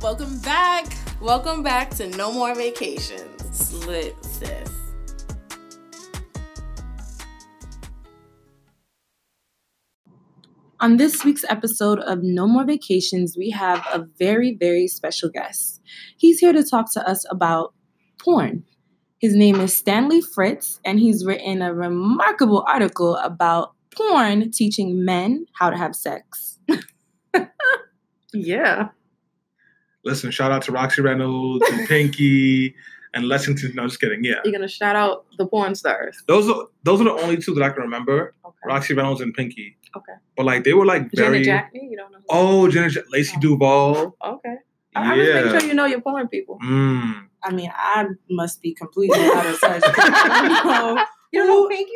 Welcome back. Welcome back to No More Vacations. Slit sis. On this week's episode of No More Vacations, we have a very, very special guest. He's here to talk to us about porn. His name is Stanley Fritz, and he's written a remarkable article about porn teaching men how to have sex. Yeah. Listen, shout out to Roxy Reynolds and Pinky and Lexington. No, just kidding. Yeah, You're gonna shout out the porn stars. those are those are the only two that I can remember. Okay. Roxy Reynolds and Pinky. Okay. But like they were like Jenna very. Jackney, you don't know. who- Oh, Jenna, Ja- Lacey Oh. Duvalle. Okay. I, I just Yeah. make sure you know your porn people. Mm. I mean, I must be completely out of touch. I don't know. You don't know Pinky?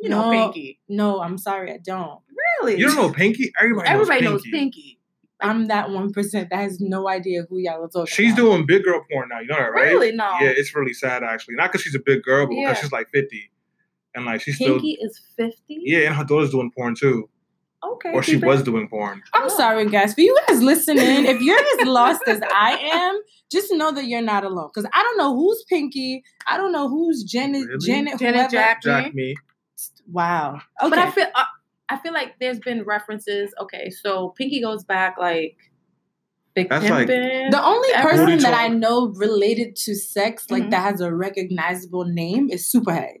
You know No. Pinky. No, I'm sorry, I don't. Really? You don't know Pinky? Everybody, Everybody knows knows Pinky. Pinky. I'm that one percent that has no idea who y'all are talking She's about. doing big girl porn now. You know that, right? Really? No. Yeah, it's really sad actually. Not because she's a big girl, but Yeah. because she's like 50. And like she's still. Pinky is 50? Yeah, and her daughter's doing porn too. Okay. Or she it- was doing porn. I'm sorry, guys. For you guys listening, if you're as lost as I am, just know that you're not alone. Because I don't know who's Pinky. I don't know who's Janet. Really? Janet. Janet whoever. Jack- Jack me. Wow. Okay. But I feel uh, I feel like there's been references. Okay, so Pinky goes back like Big That's like- the only person that talk. I know related to sex, like Mhm. that has a recognizable name, is Superhead.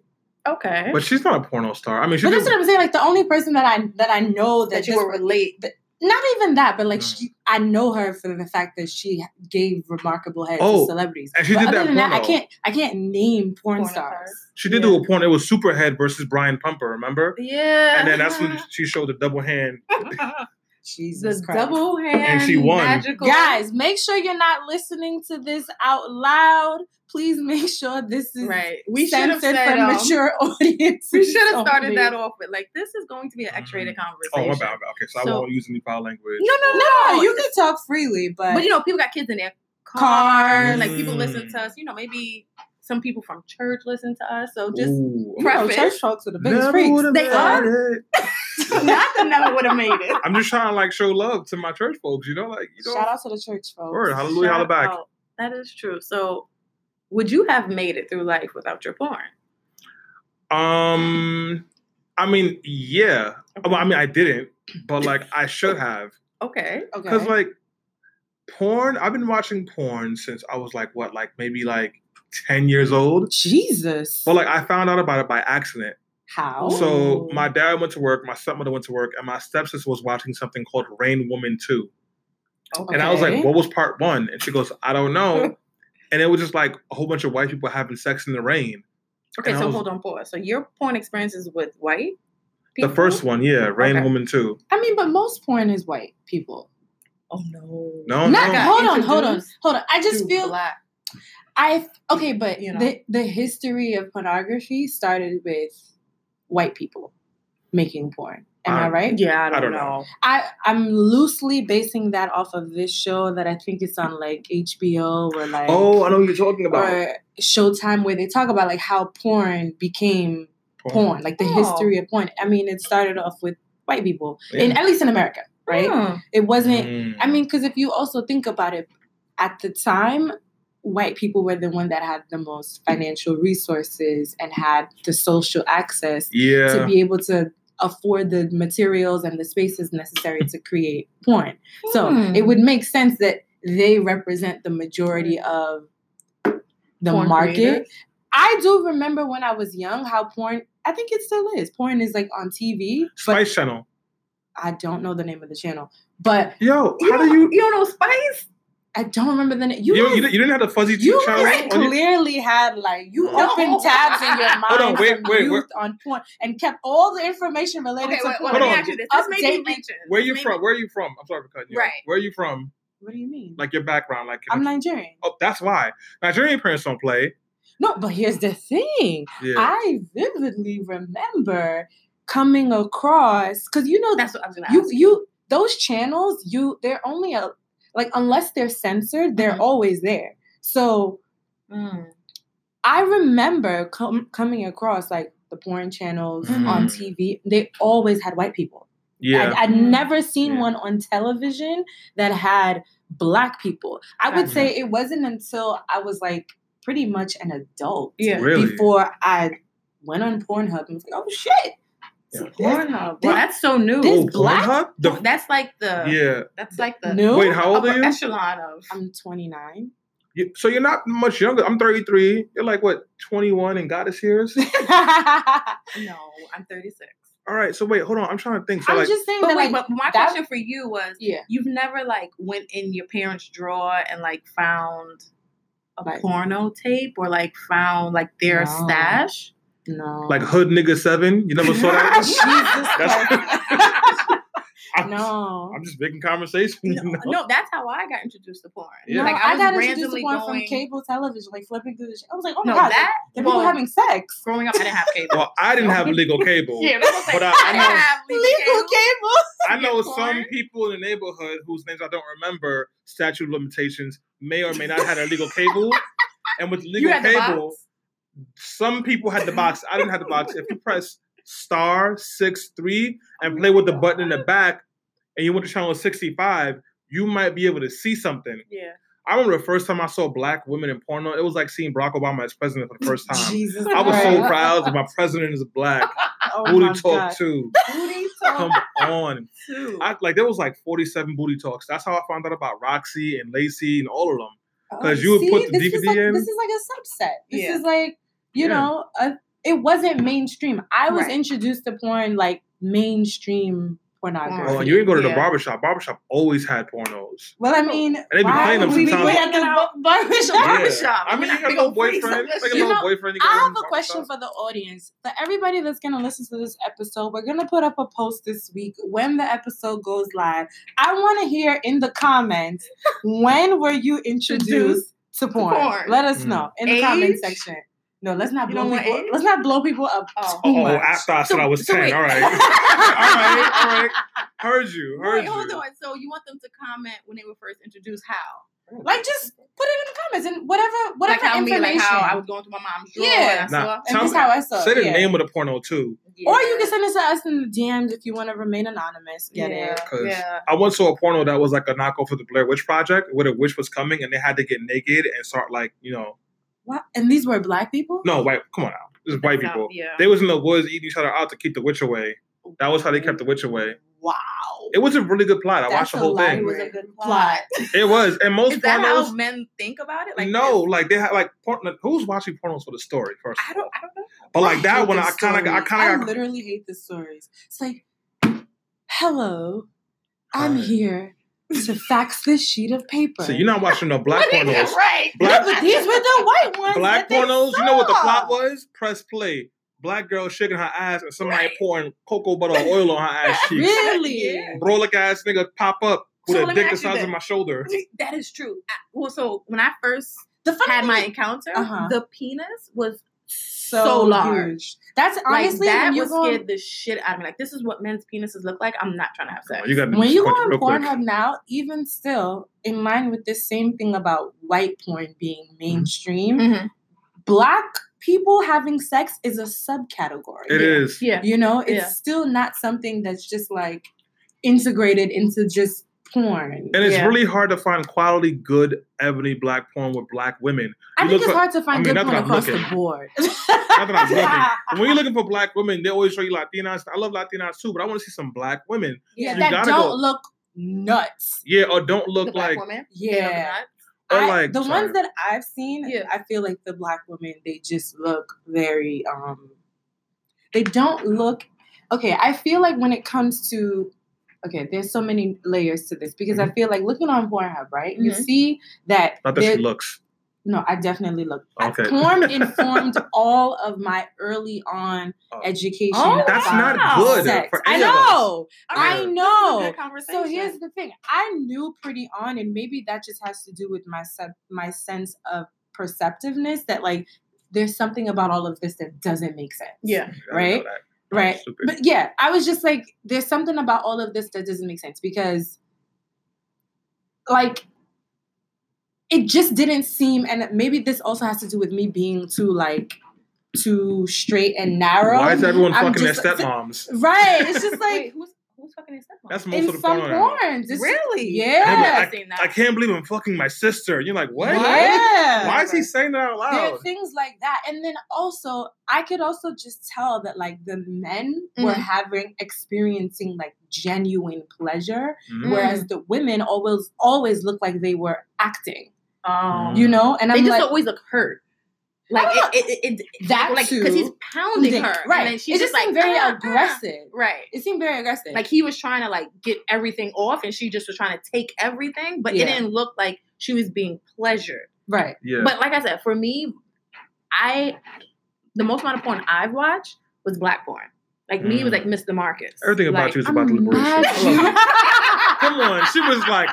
okay. But she's not a porno star. I mean, she But that's what I'm saying. Like the only person that I that I know that, that you just- will relate. Not even that, but like Mm. she, I know her for the fact that she gave remarkable heads Oh, to celebrities. and she but did other that than that, I can't I can't name porn, Porn stars. stars. She did Yeah. do a porn. It was Superhead versus Brian Pumper, remember? Yeah. And then that's when she showed the double hand. Jesus the Christ. double hand And she won. magical. Guys, make sure you're not listening to this out loud. Please make sure this is Right. We should have said for um, mature audience. We should have started only. that off with like this is going to be an X-rated Oh, conversation. my bad. my bad. Okay, so, I won't use any foul language. No, no, no, No, you can talk freely, but, But you know, people got kids in their cars. Cars. Like people listen to us. You know, maybe some people from church listen to us. So just Ooh. you know, preface. church folks are the biggest Never freaks. would've They made are? it. not that never would have made it. I'm just trying to like show love to my church folks. You know, like you know. Shout out to the church folks. Word, hallelujah, holla back. out. That is true. So, would you have made it through life without your porn? Um, I mean, yeah. Well, I mean, I didn't, but like I should have, Okay. Okay. because like porn. I've been watching porn since I was like what, like maybe like ten years old. Jesus. Well, like I found out about it by accident. How? So my dad went to work, my stepmother went to work, and my stepsister was watching something called Rain Woman 2. Okay. And I was like, what was part one? And she goes, I don't know. and it was just like a whole bunch of white people having sex in the rain. okay, and so was- hold on, pause. So your porn experiences with white The first one, yeah, Rain Okay. Woman 2. I mean, but most porn is white people. Oh no. No, Not no. got hold on, hold on, hold on. I just feel black. I okay, but You know. the the history of pornography started with white people making porn. Am I I- right? Yeah, I don't, I don't know. know. I I'm loosely basing that off of this show that I think it's on like HBO or like Oh, I know what you're talking about. or Showtime where they talk about like how porn became porn, like the Oh. history of porn. I mean, it started off with white people, Yeah. in at least in America, right? Hmm. It wasn't. Mm. I mean, because if you also think about it, at the time, white people were the one that had the most financial resources and had the social access yeah. to be able to afford the materials and the spaces necessary to create porn. So Hmm. it would make sense that they represent the majority of the Porn market. creators. I do remember when I was young how porn, I think it still is. Porn is like on TV, Spice Channel. I don't know the name of the channel. But Yo, You how don't, do you. you don't know Spice? I don't remember the name. You, You, you, guys- didn't- you didn't have the fuzzy you channel guys on your- clearly had like you No. opened tabs in your mind Hold on, wait, wait, wait. on porn and kept all the information related Okay, to wait, porn. wait, let Hold me on. ask you this. This may be Update- reaching. Where This you may from? be- Where you from? I'm sorry for cutting you. Right. Where are you from? What do you mean? Like your background, like. I'm Nigerian. Oh, that's why Nigerian parents don't play. No, but here's the thing. Yeah. I vividly remember coming across because you know That's what I was gonna you ask. you those channels you they're only a like unless they're censored they're Mhm. always there. So Mm. I remember com- coming across like the porn channels on Mhm. TV. They always had white people. Yeah. I'd, I'd Mm. never seen Yeah. one on television that had black people. I would Gotcha. say it wasn't until I was like pretty much an adult Yeah. Really? before I went on Pornhub and was like, oh shit. Yeah. Pornhub. This- Well, that's so new. this Oh, black- Pornhub? The- that's like the yeah. that's like the No. Wait, how old are upper you? echelon of I'm 29. You- So you're not much younger. I'm 33. You're like what, 21 and goddess years? no, I'm 36. All right. So wait, hold on. I'm trying to think. So I'm like, just saying But that wait, like but my that- question for you was yeah. you've never like went in your parents' drawer and like found a Like- porno tape or like found like their No. stash? No. like Hood Nigga Seven. You never saw that? Jesus That's- I'm, no. I'm just making conversation. you No, know? no, that's how I got introduced to porn. Yeah. No, Like I, I got introduced to randomly porn going. from cable television, like flipping through the shit. I was like, oh my no, god, that the people well, having sex. growing up, I didn't have cable. Well, I didn't have legal cable. yeah, that's what I'm But saying. I- I didn't know- have legal Legal cable. cable. I know some porn. people in the neighborhood whose names I don't remember, statute of limitations, may or may not have illegal cable. And with You legal had the cable, box? Some people had the box. I didn't have the box. If you press star six three and play with the button in the back, and you went to channel sixty five, you might be able to see something. Yeah. I remember the first time I saw black women in porno. It was like seeing Barack Obama as president for the first time. Jesus I was so proud that my president is black. Oh booty my talk God. too. Booty Come on. too. I, like there was like 47 booty talks. That's how I found out about Roxy and Lacey and all of them. Oh, 'Cause you would See, put the DVD like, in? This is like a subset. This Yeah. is like you Yeah. know, a, it wasn't mainstream. I was Right. introduced to porn like mainstream pornography. Oh, you didn't go to the Yeah. barbershop. Barbershop always had pornos. well, I mean, they be why playing them would we at the barbershop? Yeah. Barbershop. I mean, you got a little old freaks boyfriend. up that Like a You know, boyfriend. You I have in a question for the audience. For everybody that's going to listen to this episode, we're going to put up a post this week when the episode goes live. I want to hear in the comments when were you introduced to porn? porn. Let us Mm. know in the comment section. No, let's not You blow people. age? Let's not blow people up Oh. too Oh, much. after I said I was So 10. wait. All right. all right. All right. Heard you. Heard Wait, you. hold on. So you want them to comment when they were first introduced? How? Oh. Like, just put it in the comments and whatever, whatever like how me, information. like how I was going through my mom's drawer Yeah. and I Nah, saw. and this me- how I saw. Say the yeah. name of the porno too. Or you can send it to us in the DMs if you want to remain anonymous. Get yeah, it? 'Cause- yeah. I once saw a porno that was like a knockoff of the Blair Witch Project, where the witch was coming and they had to get naked and start like, you know, What? And these were black people? no, white. Come on now, this is white So, people. Yeah. They was in the woods eating each other out to keep the witch away. That was how they kept the witch away. Wow. It was a really good plot. I That's watched the whole lie. It was a good plot. Plot. It was, and most Is that how men think about it? Like no, this? like they had like porn, who's watching pornos for the story first. I don't. I don't know. But like I that one, I kind of, I kind of got. literally hate the stories. It's like, hello, I'm Right. here to fax this sheet of paper. So you're not watching no black What is pornos. right. Black- No, but these were the white ones. Black that they pornos. You know what the plot was? Press play. Black girl shaking her ass and somebody Right. pouring cocoa butter oil on her ass cheeks. Really? Yeah. Brolic ass nigga pop up with So a dick the size of my shoulder. That is true. I- Well, so when I first The had my is encounter, Uh-huh. the penis was so, so large. huge. That's like honestly that when you would go scare the shit out of me. Like this is what men's penises look like. I'm not trying to have sex. You got when you go on. Pornhub now, even still, in line with this same thing about white porn being mainstream, Mhm. black people having sex is a subcategory. It is. Yeah. You know, it's Yeah. still not something that's just like integrated into just porn. And it's Yeah. really hard to find quality, good, ebony black porn with black women. I you think look it's for- hard to find I mean, good porn that I'm across looking. the board. Not that I'm looking. When you're looking for black women, they always show you Latinas. I love Latinas too, but I want to see some black women. yeah, You that don't go- look nuts. Yeah, or don't The look black like. woman. Yeah. Or I- like the sorry. ones that I've seen, Yeah. I feel like the black women, they just look very um they don't look okay, I feel like when it comes to okay, there's so many layers to this because I feel like looking on Pornhub, right? You Mhm. see that Not that there- she looks. no, I definitely look. Okay. Porn informed all of my early on Oh. education. Oh, That's not good sex. for I any of us. know. I this know. So here's the thing. I knew pretty on, and maybe that just has to do with my sub, my sense of perceptiveness that like there's something about all of this that doesn't make sense. yeah. I know Right? That. Right. Stupid. But yeah, I was just like, there's something about all of this that doesn't make sense because like it just didn't seem and maybe this also has to do with me being too like too straight and narrow. Why is everyone I'm fucking their stepmoms? Right. It's just like who's who's fucking his stepmom? That's most In of the some porn. now. porns. It's- really Yeah. I've I, never seen that. I can't believe I'm fucking my sister. And you're like, what? Yeah. Why is he saying that out There are loud? things like that. And then also, I could also just tell that like the men were Mhm. having experiencing like genuine pleasure, Mhm. whereas the women always always look like they were acting. Um, You know? And they I'm just like, always look hurt. Like I it, it, it, it That like because he's pounding her, right. And then she's it just just like seemed very "Ah, ah." aggressive. right? It seemed very aggressive. Like he was trying to like get everything off, and she just was trying to take everything, but Yeah. it didn't look like she was being pleasured. right. Yeah. But like I said, for me, I the most amount of porn I've watched was black porn. Like me was like Mr. Marcus. Everything about Like, you is about the I'm liberation. mad I love you- it. Come on. She was like,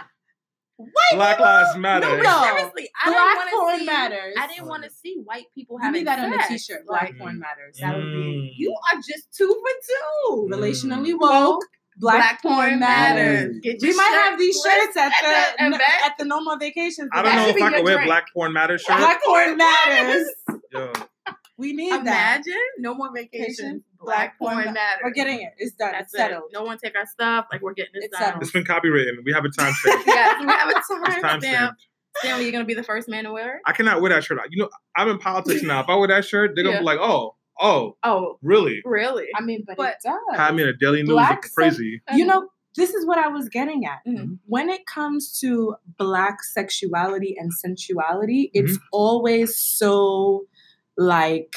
Black Lives Matter. No, No. seriously, I Black didn't porn want to see. matters. I didn't want to see white people Give having me that on a sex. t-shirt. Black Like, porn matters. that would be. Mm. You are just two for two. Relationally Mm. woke. Black, Black porn porn matters. matters. We might have these shirts at at the the, event. at the No More Vacations. I don't know if I your can wear drink. Black Porn matters shirt. Black porn matters. Yo, We need that. Imagine no more vacations. Black porn ma- matters. We're getting it. It's done. That's it's it. settled. No one take our stuff. Like we're getting this It's done. settled. it's been copywritten. We have a time stamp. yes, we have a It's time time stamp. Stanley, you're gonna be the first man to wear it. I cannot wear that shirt. You know, I'm in politics now. If I wear that shirt, they're gonna Yeah. be like, oh, oh, Oh, really? really? I mean, but, But- it does. Have me in a daily news Black looking crazy. you know, this is what I was getting at. Mhm. When it comes to black sexuality and sensuality, it's Mm-hmm. always so like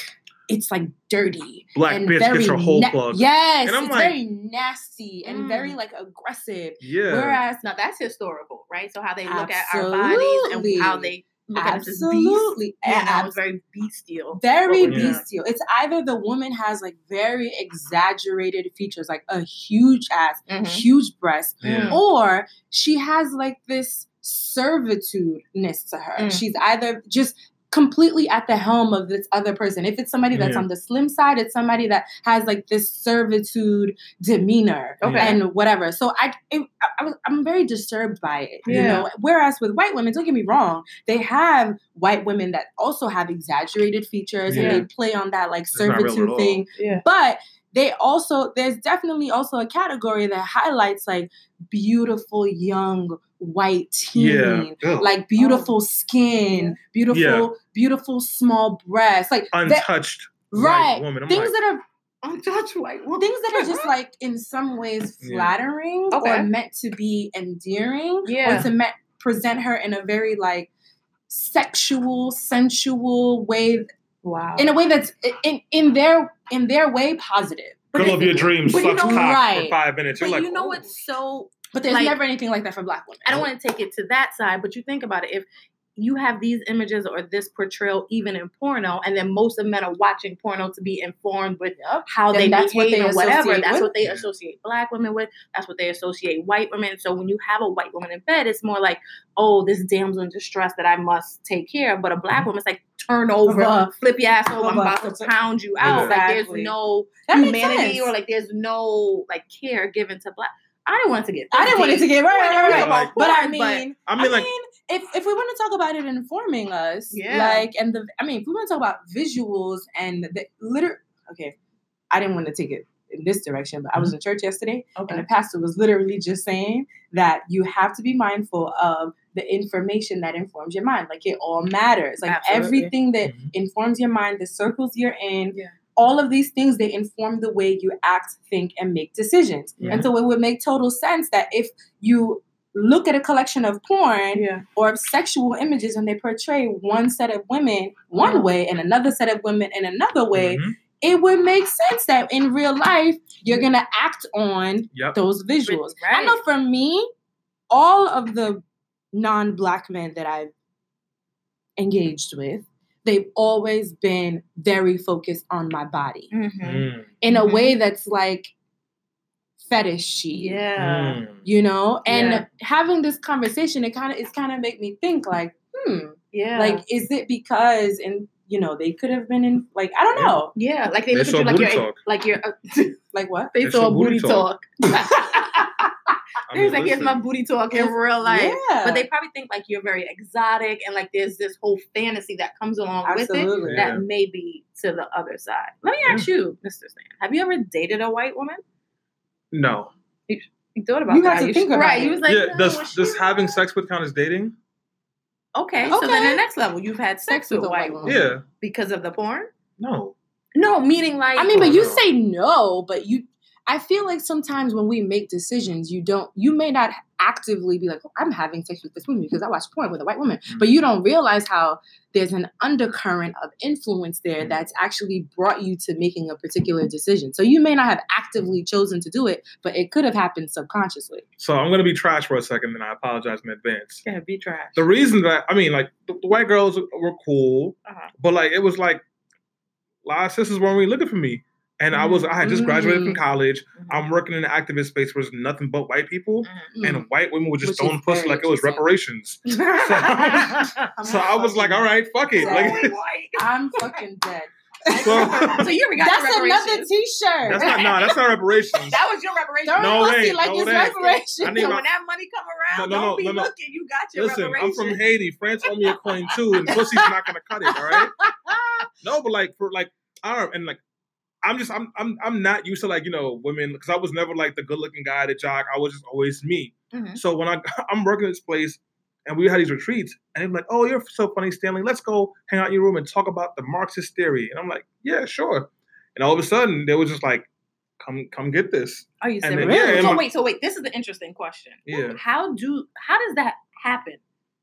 it's like dirty Black and bitch very gets her whole na- plug. Yes, And I'm it's like- very nasty and Mm. very like aggressive. Yeah. Whereas now that's historical, right? So how they look at our bodies and how they look at us as beasts. Absolutely. You know, Ab- very bestial. very What bestial. It's either the woman has like very exaggerated features, like a huge ass, Mhm. huge breast, Yeah. or she has like this servitudeness to her. Mm. She's either just completely at the helm of this other person. If it's somebody that's Yeah. on the slim side, it's somebody that has like this servitude demeanor Okay. and whatever. So I, it, I, I was, I'm very disturbed by it. You Yeah. know, whereas with white women, don't get me wrong, they have white women that also have exaggerated features Yeah. and they play on that like It's not real at servitude thing. Yeah. But they also there's definitely also a category that highlights like beautiful young white teen, Yeah. Like beautiful oh. skin, beautiful, Yeah. beautiful small breasts, like that, untouched right white woman. I'm things like, that are Untouched white woman. things that are just like in some ways Yeah. flattering Okay. or meant to be endearing Yeah. or to met, present her in a very like sexual sensual way wow. in a way that's in in their in their way positive girl of your dreams but you sucks know- cock Right. for five minutes. but You're like, you know oh. what's so but there's Like- never anything like that for black women I don't want to take it to that side, but you think about it. If you have these images or this portrayal even in porno, and then most of men are watching porno to be informed with how Then they that's what behave they and whatever. associate That's with. what they associate black women with. That's what they associate white women. So when you have a white woman in bed, it's more like, oh, this damsel in distress that I must take care of. But a black mm-hmm. woman's like, turn over, Uh-huh. flip your ass over. I'm Uh-huh. about to pound you out. Like there's no That humanity or like there's no like care given to black. I didn't want it to get. I didn't want it to get right, I right, didn't right. want to But I porn, mean, I mean, like, if if we want to talk about it informing us, Yeah. like, and the, I mean, if we want to talk about visuals and the liter, okay, I didn't want to take it in this direction, but I was in church yesterday, Okay. and the pastor was literally just saying that you have to be mindful of the information that informs your mind. Like, it all matters. Like, Absolutely. everything that Mhm. informs your mind, the circles you're in. Yeah. All of these things they inform the way you act, think, and make decisions. Yeah. And so it would make total sense that if you look at a collection of porn Yeah. or sexual images and they portray one set of women one way and another set of women in another way, mhm. It would make sense that in real life you're gonna act on Yep. those visuals. I know for me, all of the non-black men that I've engaged with, they've always been very focused on my body Mm-hmm. Mm. in a Mhm. way that's like fetishy Yeah. Mm. you know and Yeah. having this conversation it kind of it's kind of make me think like hmm Yeah. like is it because and you know they could have been in like i don't know yeah, like they, They look at you like you're talk. like you're uh, like what they They saw saw booty booty talk. I He was mean, like, here's my booty talk in real life. yeah But they probably think like you're very exotic and like there's this whole fantasy that comes along with it Yeah. that may be to the other side. Let me ask you, Mr. Stan, have you ever dated a white woman? No. You thought about You that. had to You think should- about right. it. You was like, yeah, no, does does having sex with count as dating? Okay, so then the next level, you've had sex, with a white woman Yeah. because of the porn. No. No, meaning like I mean, but you say no, but you. I feel like sometimes when we make decisions, you don't. You may not actively be like, oh, "I'm having sex with this woman because I watched porn with a white woman," Mm. but you don't realize how there's an undercurrent of influence there Mm. that's actually brought you to making a particular decision. So you may not have actively chosen to do it, but it could have happened subconsciously. So I'm gonna be trash for a second, and I apologize in advance. yeah, be trash. The reason that I mean, like the, the white girls were cool, Uh-huh. but like it was like a lot of sisters weren't really looking for me, and I was I had just graduated from Mm. college. Mhm. I'm working in an activist space where there's nothing but white people, Mhm. and white women were just Which is throwing pussy like it was interesting. reparations. I'm So I was like, all right, fuck it. Like. I'm fucking dead. so. So you already got That's another. T-shirt. That's not no, that's not reparations. That was your reparation. Don't No, it pussy like No, it's it reparations. I need so my- when that money come around, No, no, don't no, be no, no. looking. You got your Listen, I'm from Haiti. France owe me a coin too, and pussy's not gonna cut it. All right. No, but like for like I don't and like I'm just I'm I'm I'm not used to like you know women because I was never like the good looking guy the jock. I was just always me. Mhm. So when I I'm working at this place and we had these retreats and they're like, oh you're so funny Stanley. Let's go hang out in your room and talk about the Marxist theory. And I'm like, yeah, sure. And all of a sudden they were just like, come come get this. Are you serious? then, yeah, so my- wait, so wait. This is the interesting question. Yeah. How do how does that happen?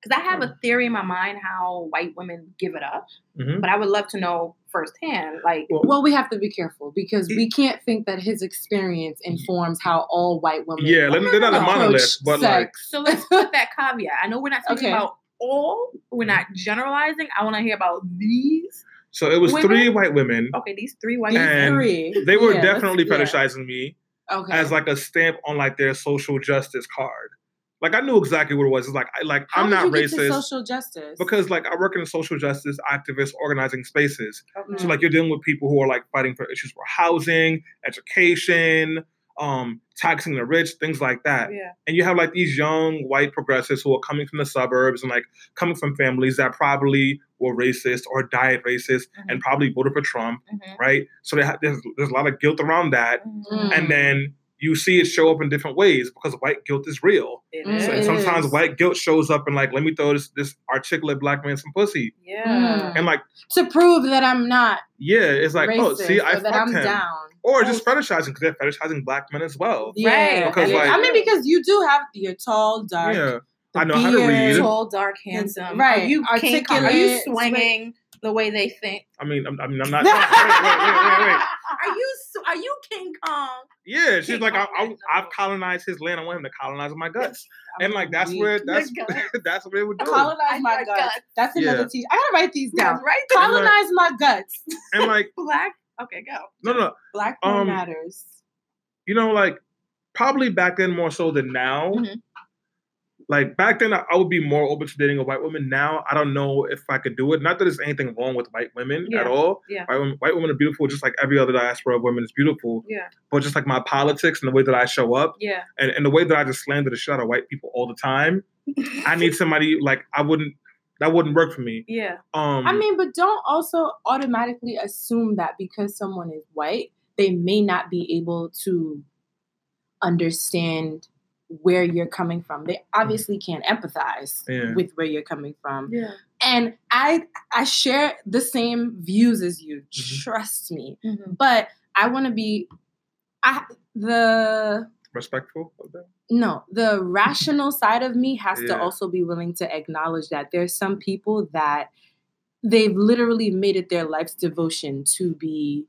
Because I have a theory in my mind how white women give it up, Mhm. but I would love to know firsthand. Like, Well, Well, we have to be careful because we can't think that his experience informs how all white women Yeah, they're, they're not a monolith, but like so let's put that caveat. I know we're not speaking Okay. about all. We're not generalizing. I want to hear about these. so it was Women? three white women. Okay, these three white. These And three. They were Yeah, let's- definitely yeah. fetishizing me. Okay. as like a stamp on like their social justice card. Like I knew exactly what it was. It's like I like How I'm not you get to racist social justice because like I work in social justice activist organizing spaces. Okay. So like you're dealing with people who are like fighting for issues for housing, education, um, taxing the rich, things like that. yeah. And you have like these young white progressives who are coming from the suburbs and like coming from families that probably were racist or died racist and probably voted for Trump, Mhm. right? So they ha- there's there's a lot of guilt around that Mhm. and then you see it show up in different ways because white guilt is real. It Mm, is. So, and sometimes white guilt shows up in like, let me throw this this articulate black man some pussy, Yeah. and like, to prove that I'm not yeah, it's like, racist oh, see, I or that fucked I'm him, down. or just fetishizing because they're fetishizing black men as well. Yeah, Because, yeah. like- I mean, because you do have you're tall, dark. Yeah, I know how to read. Tall, dark, handsome. Right. Are you King Kong? Are you Articulate. swinging the way they think? I mean, I'm, I mean, I'm not. wait, wait, wait, wait, wait. Are you are you King Kong? Yeah, she's like, I, Kong I, is I've colonized his land. I want him to colonize my guts, and like that's Weak. where that's that's what they would do. colonize my guts. guts. That's another Yeah. teach. I gotta write these down. That's right. there. Colonize my guts. And like, Black. Okay, go. no, no, Black Um, matters. you know, like probably back then more so than now. Mhm. Like back then, I, I would be more open to dating a white woman. Now, I don't know if I could do it. Not that there's anything wrong with white women Yeah, at all. yeah. White women, white women are beautiful, just like every other diaspora of women is beautiful. Yeah. But just like my politics and the way that I show up, Yeah. and, and the way that I just slander the shit out of white people all the time, I need somebody like I wouldn't. That wouldn't work for me. Yeah. Um, I mean, but don't also automatically assume that because someone is white, they may not be able to understand where you're coming from. They obviously can't empathize Yeah. with where you're coming from. Yeah. And I I share the same views as you. Mhm. Trust me. Mm-hmm. But I want to be I the respectful of that. no, the rational side of me has to also be willing to acknowledge that there's some people that they've literally made it their life's devotion to be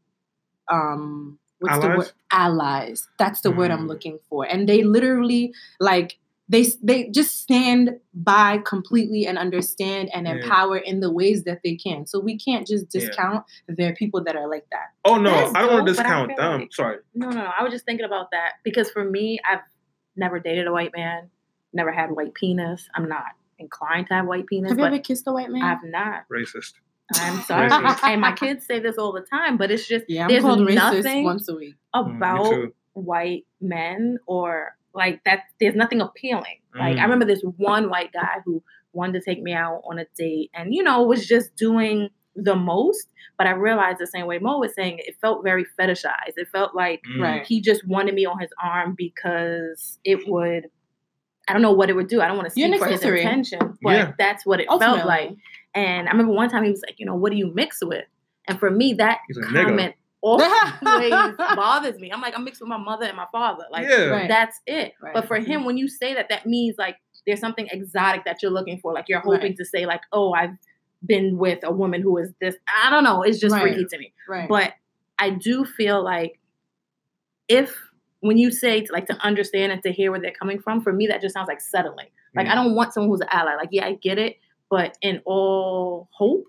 um what's the Allies? word allies that's the word i'm Mm. looking for and they literally like they they just stand by completely and understand and Yeah. empower in the ways that they can so we can't just discount there are people that are like that Oh no, That's I don't want to dope, but I discount them. like- Sorry. No, no, no. I was just thinking about that because for me, I've never dated a white man, never had white penis. I'm not inclined to have white penis, have you ever kissed a white man I've not. Racist. I'm sorry. And my kids say this all the time, but it's just yeah i'm there's called nothing once a week Mm, about too. white men or like that. There's nothing appealing. Like Mm. I remember this one white guy who wanted to take me out on a date, and you know was just doing the most. But I realized the same way Mo was saying, it felt very fetishized. It felt like Mm. He just wanted me on his arm because it would. I don't know what it would do. I don't want to You're speak for his accessory. intention, but Yeah. that's what it Ultimately. felt like. And I remember one time he was like, you know, what do you mix with? And for me, that He's a nigga. comment always bothers me. I'm like, I'm mixed with my mother and my father. Like, yeah. Right. that's it. Right. But for him, when you say that, that means like there's something exotic that you're looking for. Like you're hoping Right. to say, like, oh, I've been with a woman who is this. I don't know. It's just Right. freaky to me. Right. But I do feel like if when you say to like to understand and to hear where they're coming from, for me that just sounds like settling. Like Mm. I don't want someone who's an ally. Like, yeah, I get it, but in all hope,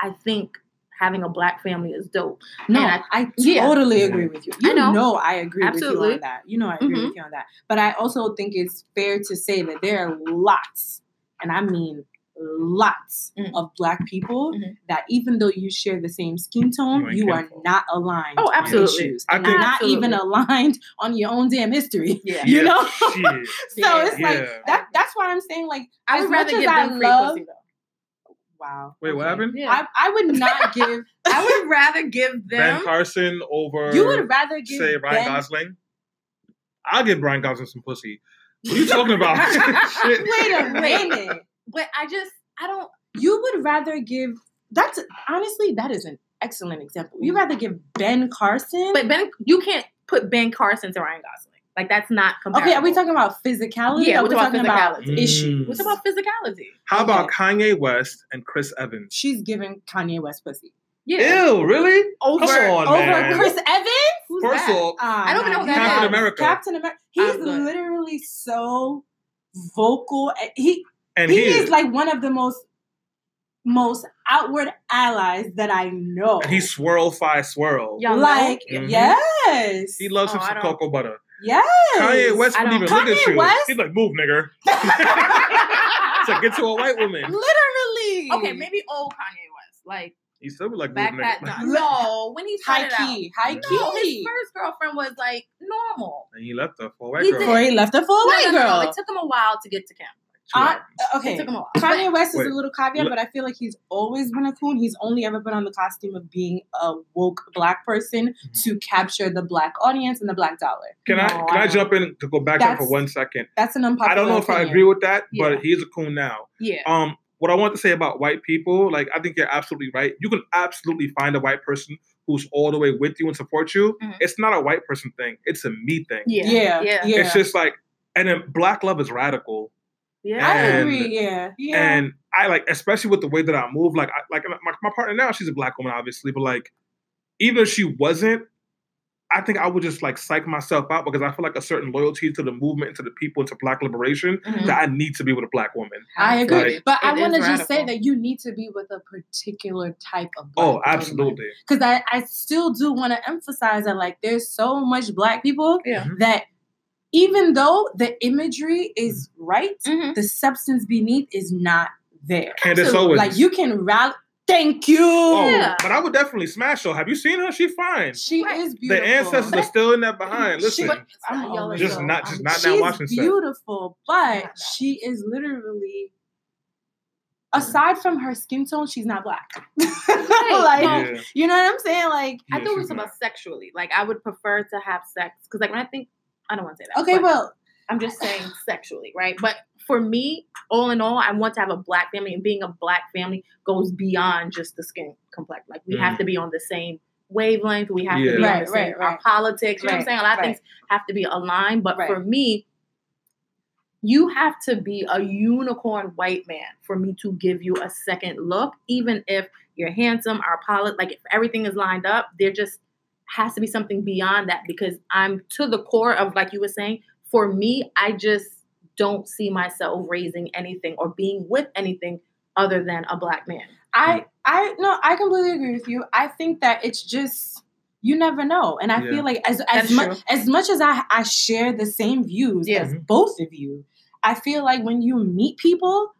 I think having a black family is dope. No, And I, I- yeah. totally agree with you. You I know. know. I agree with you on that. You know I agree Mhm. with you on that. But I also think it's fair to say that there are lots, and I mean lots Mhm. of black people Mhm. that even though you share the same skin tone, You you are not aligned. Oh, on absolutely. issues. I And think- not even aligned on your own damn history. Yeah. You know? shit. So Yeah. it's like Yeah. that that's why I'm saying like I as would much rather as give I them free love pussy though. Wow. Wait, what okay. happened? Yeah. I, I would not give I would rather give Ben them. Carson over you would rather give say Ryan Ben- Gosling. I'll give Brian Gosling some pussy. What are you talking about? Shit. Wait a minute. But I just I don't. You would rather give that's honestly that is an excellent example. You would rather give Ben Carson. But Ben, you can't put Ben Carson to Ryan Gosling. Like that's not comparable. okay, are we talking about physicality? Yeah, we're we're talking talking about physicality. issues. Mm. What's about physicality? How about Kanye West and Chris Evans? She's giving Kanye West pussy Yeah. Ew, really? Over Come on, over man. Chris Evans. Who's First that? of all, Ah, I don't even know who that Captain is. America. Captain America. He's literally so vocal. He and he, he, is, is like one of the most most outward allies that I know. and he swirl fi swirl. Y'all know? like Mhm. yes, He loves Oh, I some cocoa butter. yes. Kanye West I wouldn't even don't- look at you. West? He's like, move, nigger. it's like, get to a white woman. literally. Okay, maybe old Kanye West. Like He still be like, move, that nigger. No, when he high started out. key, high No, his first girlfriend was like normal. And he left her for a white He girl. did. Before he left her for a No, white no, no, girl. no, It took him a while to get to Kim. Two I- okay, It took him a while. Kanye But- West is Wait. a little caveat, Let- but I feel like he's always been a coon. He's only ever been on the costume of being a woke black person Mhm. to capture the black audience and the black dollar. Can I can I, I jump in to go back up for one second? That's an unpopular I don't know if I agree with that, Yeah. but he's a coon now. Yeah. Um, what I want to say about white people, like I think you're absolutely right. You can absolutely find a white person who's all the way with you and support you. Mhm. It's not a white person thing; it's a me thing. Yeah. Yeah, Yeah. yeah. It's just like, and then black love is radical, Yeah. I agree. Yeah, yeah. and I like, especially with the way that I move. Like, I, like my, my partner now, she's a black woman, obviously, but like, even if she wasn't. I think I would just like psych myself out because I feel like a certain loyalty to the movement, and to the people, and to black liberation Mhm. that I need to be with a black woman. I agree, Like- but I want to just say that you need to be with a particular type of black Oh, absolutely. Because I, I still do want to emphasize that like there's so much black people Yeah. that even though the imagery is right, Mhm. the substance beneath is not there. Candace Absolutely. Owens. Like you can rally. Thank you. Oh, Yeah. but I would definitely smash her. Have you seen her? She's fine. She Right. is beautiful. The beautiful. ancestors are still in that behind. Listen, But I'm y'all are always- just so- not just I'm- not She's now watching set. beautiful, but she is literally. Aside from her skin tone, she's not black. like, Yeah. you know what I'm saying? Like, I Yeah, thought it she's was about sexually. Like I would prefer to have sex because, like, when I think, I don't want to say that. okay, well, I'm just saying sexually, right? But for me, all in all, I want to have a black family, and being a black family goes beyond just the skin complexion. Like we have Mm. to be on the same wavelength. We have to Yeah. be on the same right, our right. politics. You know what I'm saying? A lot of right. things have to be aligned. But Right. for me, you have to be a unicorn white man for me to give you a second look, even if you're handsome, our polit like if everything is lined up, they're just has to be something beyond that because I'm to the core of like you were saying, for me, I just don't see myself raising anything or being with anything other than a black man. I, I, no, I completely agree with you. I think that it's just you never know, and I Yeah. feel like as as much as much as I I share the same views Yeah. as both of you, I feel like when you meet people,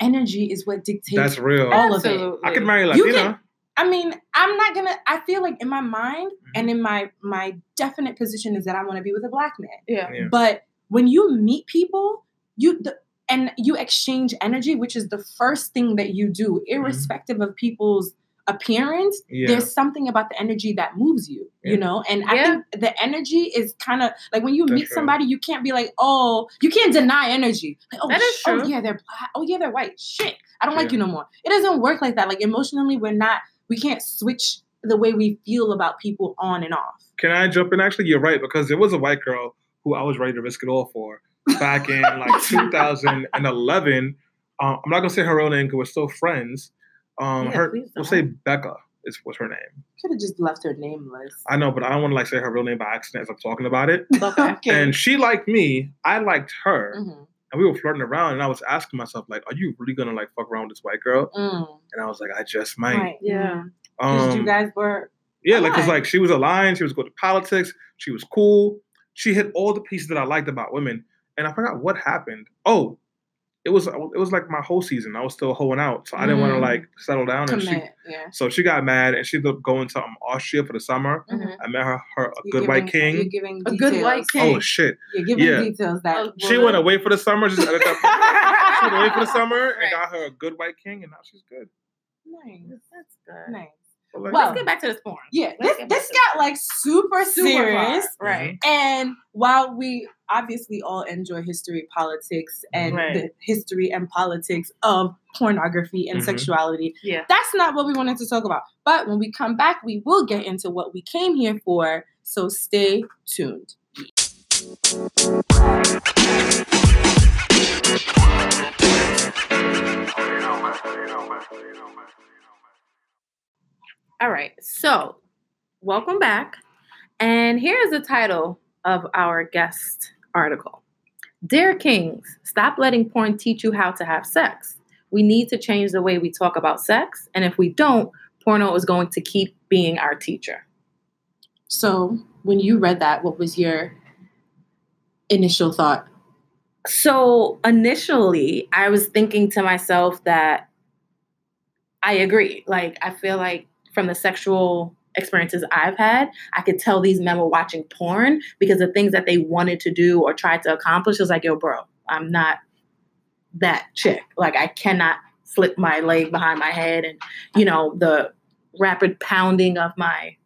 energy is what dictates. That's real. All of it. I could marry a You Latina. can- I mean, I'm not gonna. I feel like in my mind Mm-hmm. and in my my definite position is that I want to be with a black man. Yeah. Yeah. But when you meet people, you the, and you exchange energy, which is the first thing that you do, irrespective of people's appearance, Yeah. there's something about the energy that moves you, Yeah. you know? And I think the energy is kind of like when you That's meet true. somebody, you can't be like, oh, you can't deny energy. Like, oh, That is sh- oh, yeah, they're black. Oh, yeah, they're white. Shit. I don't like you no more. It doesn't work like that. Like emotionally, we're not, we can't switch the way we feel about people on and off. Can I jump in? Actually, you're right because there was a white girl who I was ready to risk it all for back in like 2011. Um, I'm not gonna say her real name because we're still friends. Um, Yeah, her we'll say Becca is what's her name. Could have just left her nameless. I know, but I don't want to like say her real name by accident as I'm talking about it. Okay. And she liked me, I liked her, Mhm. And we were flirting around. And I was asking myself, like, are you really gonna like fuck around with this white girl? Mm. And I was like, I just might. Right. Yeah. Because Um, you guys were Yeah, like, cause Aligned. like she was aligned. She was good to politics. She was cool. She hit all the pieces that I liked about women, and I forgot what happened. Oh, it was it was like my whole season. I was still hoeing out, so I didn't want to Mm. like settle down. And she. Yeah. so she got mad, and she ended up going to um, Austria for the summer. Mhm. I met her, her a You're good white giving- You're king. giving A good white king. Oh shit! You're giving Yeah. details that Oh, She went away for the summer. Just edit that. she went away for the summer and Right. got her a good white king, and now she's good. Nice. That's good. Nice. But, Well, Let's get back to this porn. Yeah, Let's this this got like super, Super serious. far, Right. And while we obviously all enjoy history, politics, and Right. the history and politics of pornography and Mhm. sexuality, Yeah. that's not what we wanted to talk about. But when we come back, we will get into what we came here for. So stay tuned. All right. So, welcome back. And here is the title of our guest article Dear Kings, stop letting porn teach you how to have sex. We need to change the way we talk about sex. And if we don't, porno is going to keep being our teacher. So when you read that, what was your initial thought? So, initially, I was thinking to myself that I agree. Like, I feel like from the sexual experiences I've had, I could tell these men were watching porn because the things that they wanted to do or tried to accomplish was like, yo, bro, I'm not that chick. Like, I cannot flip my leg behind my head and, you know, the rapid pounding of my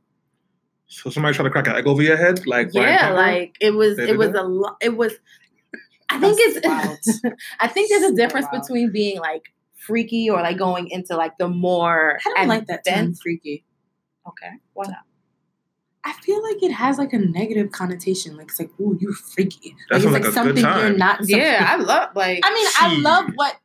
So somebody trying to crack an egg over your head, like yeah, Tucker? like it was it was that? a lot it was I think That's it's I think there's a difference wild. between being like freaky or like going into like the more I don't like that term, freaky. Okay. Why not? I feel like it has like a negative connotation. Like it's like, ooh, you freaky. That like it's like like a good something you're time. not. Yeah, I love like I mean, I love what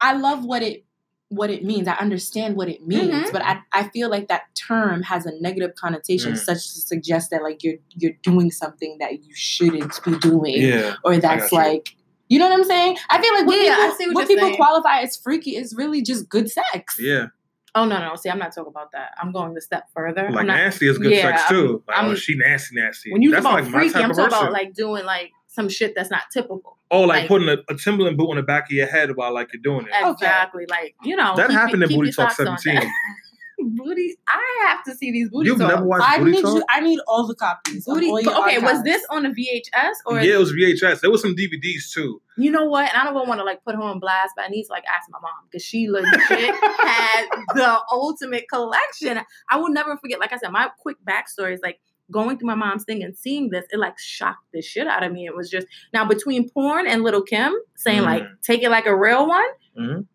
I love what it what it means. I understand what it means, Mhm. but I, I feel like that term has a negative connotation, Mm. such to suggest that like you're you're doing something that you shouldn't be doing, Yeah. or that's got you. like you know what I'm saying. I feel like what Yeah, I people, see what what people saying. qualify as freaky is really just good sex. Yeah. Oh no, no. See, I'm not talking about that. I'm going a step further. Like I'm not, nasty is good Yeah, sex too. Like, oh, I'm- she nasty, nasty. when you That's talk about like freaky, I'm talking about like doing like some shit that's not typical. oh, like, like- putting a, a Timberland boot on the back of your head while like you're doing it. Okay. Exactly. Like, you know, that keep- happened in keep Booty Talk 17. booty. I have to see these booty You've talks. never watched I Booty need Talk? you. I need all the copies. of Booty. all your Okay, was this on a VHS or yeah, it was VHS. There was some DVDs too. You know what? And I don't even want to like put her on blast, but I need to like ask my mom because she legit had the ultimate collection. I will never forget. Like I said, my quick backstory is like going through my mom's thing and seeing this. It like shocked the shit out of me. It was just now between porn and Lil' Kim saying like Mm. take it like a real one. Mhm.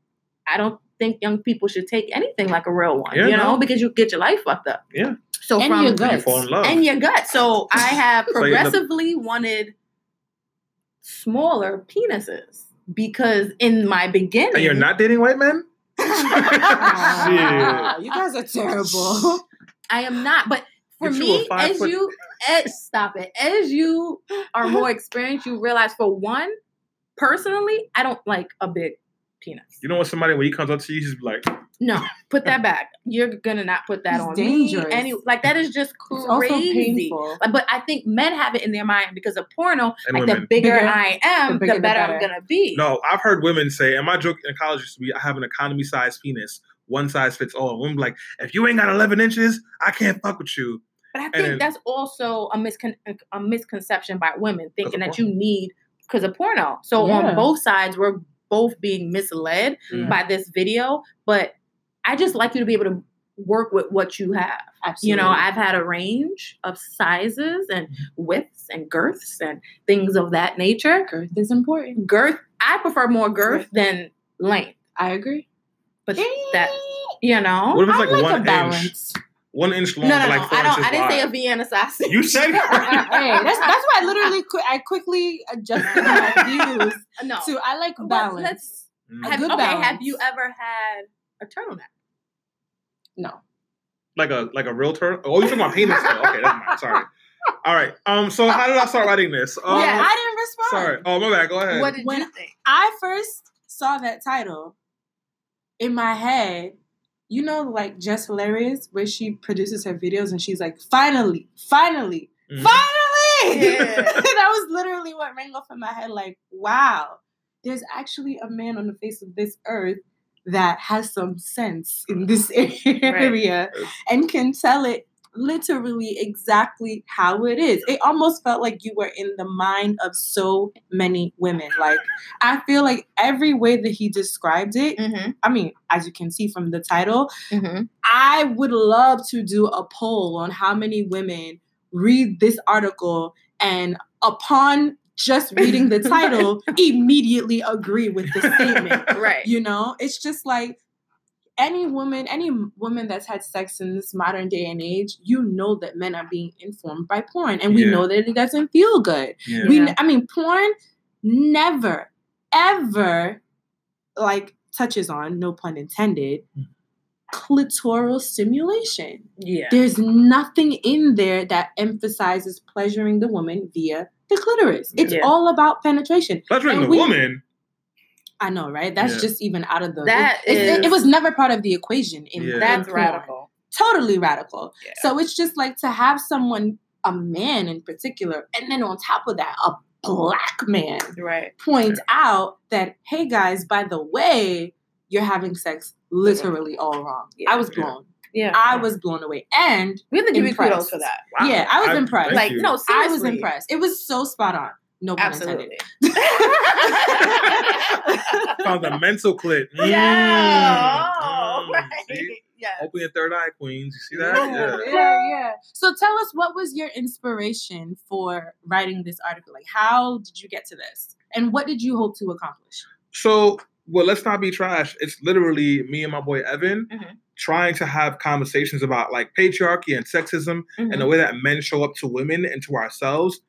I don't think young people should take anything like a real one. Yeah, you know, no. because you get your life fucked up. Yeah. So And from your And you fall in love. and your gut. So I have So you end up- progressively wanted smaller penises because in my beginning, And you're not dating white men? Ah, you guys are terrible. I am not. But for Get me, five as foot- you as, stop it, as you are more experienced, you realize for one, personally, I don't like a big penis. You know what? somebody when he comes up to you, he's like, No, put that back. You're gonna not put that It's on dangerous. me. Any like that is just It's also crazy. Like, but I think men have it in their mind because of porno. And like the women. bigger, Bigger- I am, the the, bigger the better, I'm gonna be. no, I've heard women say, and my joke in college used to be, I have an economy size penis. One size fits all. Women be like, if you ain't got 11 inches, I can't fuck with you. But I think then- that's also a, miscon- a misconception by women thinking that you need because of porno. So Yeah. on both sides, we're both being misled Mhm. by this video. But I just like you to be able to work with what you have. Absolutely. You know, I've had a range of sizes and widths and girths and things of that nature. girth is important. Girth, I prefer more girth than length. I agree. But that, you know, What if it's like, like a one inch? Balance. One inch no, long, no, but no. like four I don't. inches I didn't say a wide. Vienna sausage. You said hey, that's that's why I literally qui- I quickly adjusted my views no. to I like But balance. let's- Mm. Have, good okay, have you ever had a turtleneck? no. like a like a real turtle. Oh, you talking about penis? Though. Okay, that's mine. Sorry. All right. Um. So how did I start writing this? Um, yeah, I didn't respond. Sorry. Oh, my bad. Go ahead. What did When- you think? I first saw that title in my head. You know, like Just Hilarious, where she produces her videos and she's like, finally, finally, Mhm. finally. Yeah. that was literally what rang off in my head. Like, wow, there's actually a man on the face of this earth that has some sense in this area and can tell it literally exactly how it is. It almost felt like you were in the mind of so many women. Like, I feel like every way that he described it, Mm-hmm. I mean, as you can see from the title, Mm-hmm. I would love to do a poll on how many women read this article and upon just reading the title immediately agree with the statement. Right. You know, it's just like any woman, any woman that's had sex in this modern day and age, you know that men are being informed by porn, and we Yeah. know that it doesn't feel good. Yeah. We, I mean, porn never, ever, like touches on, no pun intended, Mm. clitoral stimulation. yeah. There's nothing in there that emphasizes pleasuring the woman via the clitoris. It's Yeah. all about penetration. Pleasuring And the we- woman. I know, right? That's Yeah. just even out of the. That it, it- it is- was never part of the equation in Yeah. That's porn. radical. Totally radical. Yeah. So it's just like to have someone, a man in particular, and then on top of that, a black man Right. point out that, hey guys, by the way, you're having sex literally all wrong. Yeah. I was blown. Yeah. I was blown away. And We have to give you kudos for that. Wow. Yeah, I was I- impressed. Like, you. no, I was impressed. It was so spot on. No pun Absolutely. intended. Found the mental clit. Mm, yeah. Oh, mm, right. see? Yes. Open your third eye, queens. You see that? Yeah, Yeah. yeah, yeah. So tell us what was your inspiration for writing this article? Like how did you get to this? And what did you hope to accomplish? So, well, let's not be trash. It's literally me and my boy Evan Mhm. trying to have conversations about like patriarchy and sexism and Mhm. the way that men show up to women and to ourselves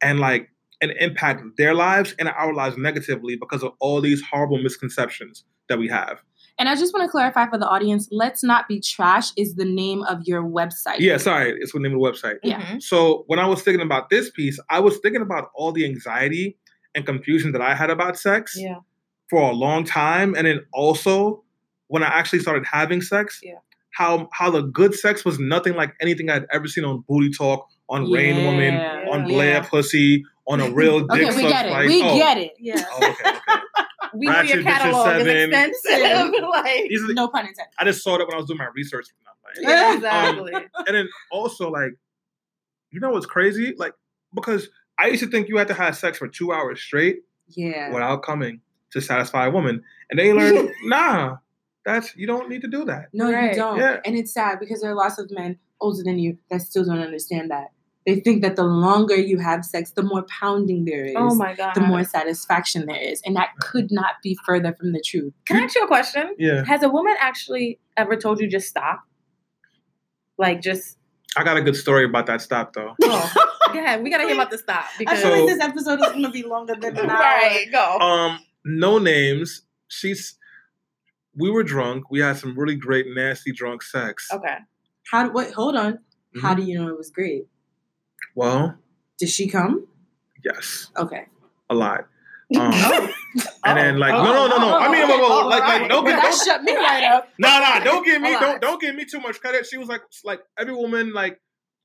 and like and impact their lives and our lives negatively because of all these horrible misconceptions that we have. And I just want to clarify for the audience, Let's Not Be Trash is the name of your website. Yeah, sorry, it's the name of the website. Yeah. Mhm. So when I was thinking about this piece, I was thinking about all the anxiety and confusion that I had about sex Yeah. for a long time, and then also when I actually started having sex, Yeah. how how the good sex was nothing like anything I'd ever seen on Booty Talk, on Rain Woman, on Yeah. Blair Pussy, on a real dick Okay, we get it. slice. We oh, get it. Yeah. oh, okay, okay. We know Ratchet your catalog is Seven. extensive. like, These are the- No pun intended. I just saw that when I was doing my research. for nothing. yeah, Um, exactly. and then also like, you know what's crazy? Like because I used to think you had to have sex for two hours straight Yeah. without coming to satisfy a woman, and they learned nah, that's you don't need to do that. No, Right. you don't. Yeah. And it's sad because there are lots of men older than you that still don't understand that. They think that the longer you have sex, the more pounding there is. oh my god. the more satisfaction there is. And that could not be further from the truth. Can I ask you a question? Yeah, Has a woman actually ever told you just stop? Like just I got a good story about that stop though. oh, go ahead. We gotta hear about the stop I feel like this episode is going to be longer than an hour. right, go. Um, no names. She's. We were drunk. We had some really great, nasty drunk sex. okay. How? Wait, hold on. How Mhm. do you know it was great? Well, Did she come? yes, Okay. a lot. Um, Oh. and then like Oh, no, no, no, no. oh, I mean, okay. whoa, Oh, like, like don't get don't, shut me right up. No, no, don't give me don't don't give me too much credit. She was like like every woman like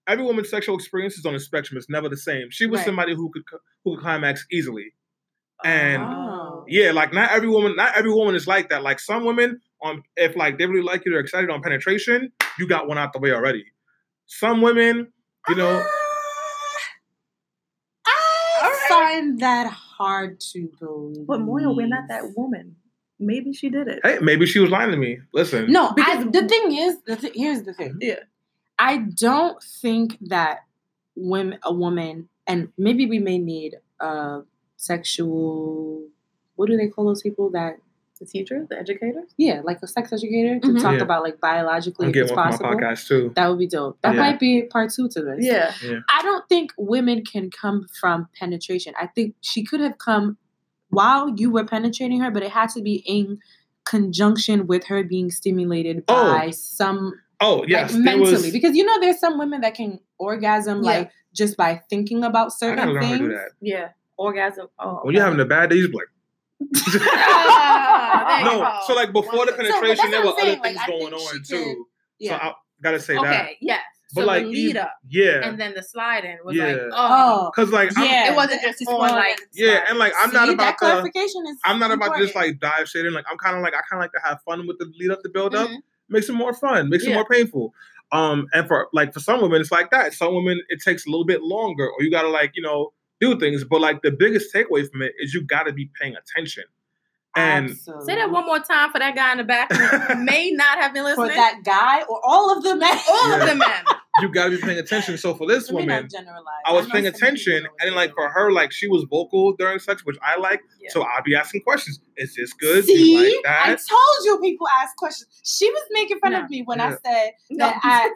every woman's sexual experience is on a spectrum. It's never the same. She was Right. somebody who could who could climax easily. And Oh. yeah, like not every woman, not every woman is like that. Like some women, on if like they really like you, they're excited on penetration, you got one out the way already. Some women, you know, I All right. Find that hard to believe. But Moya, we're not that woman. Maybe she did it. Hey, maybe she was lying to me. Listen. No, Because- I, the thing is, the th- here's the thing. Yeah. I don't think that women, a woman, and maybe we may need a sexual. What do they call those people that? The teachers, the educators. Yeah, like a sex educator to Mhm. talk Yeah. about like biologically I'm if it's one my possible. podcast too. That would be dope. That Yeah. might be part two to this. Yeah. I don't think women can come from penetration. I think she could have come while you were penetrating her, but it had to be in conjunction with her being stimulated Oh. by some Oh yes, like mentally. was. because you know there's some women that can orgasm Yeah. like just by thinking about certain gotta learn things. to do that. Yeah. Orgasm. Oh. When you're having a bad day, you just be like. Ah, no, go. so like before the So, penetration, there were I'm other saying, like, things going on could- too. Yeah. So I gotta say that. Okay. Yes. But so like the lead up Yeah, and then the sliding was Yeah. like, oh. oh, because like I'm, yeah, It wasn't just It's on, like, yeah, and like I'm See, not about to. clarification is. I'm not about to just like dive straight in. Like I'm kind of like I kind of like to have fun with the lead up, the build up. Mhm. Makes it more fun. Makes it more painful. Um, and for like for some women, it's like that. Some women, it takes a little bit longer, or you gotta like you know do things. But like the biggest takeaway from it is you gotta be paying attention. And Absolutely. Say that one more time for that guy in the back who may not have been listening. for that guy or all of the men. All Yeah. of the men. you gotta be paying attention. So for this Let woman. I was know paying attention, and then like for her, like she was vocal during sex, which I like. Yeah. So I'll be asking questions. Is this good? See, you like I told you people ask questions. She was making fun No. of me when Yeah. I said No, that I.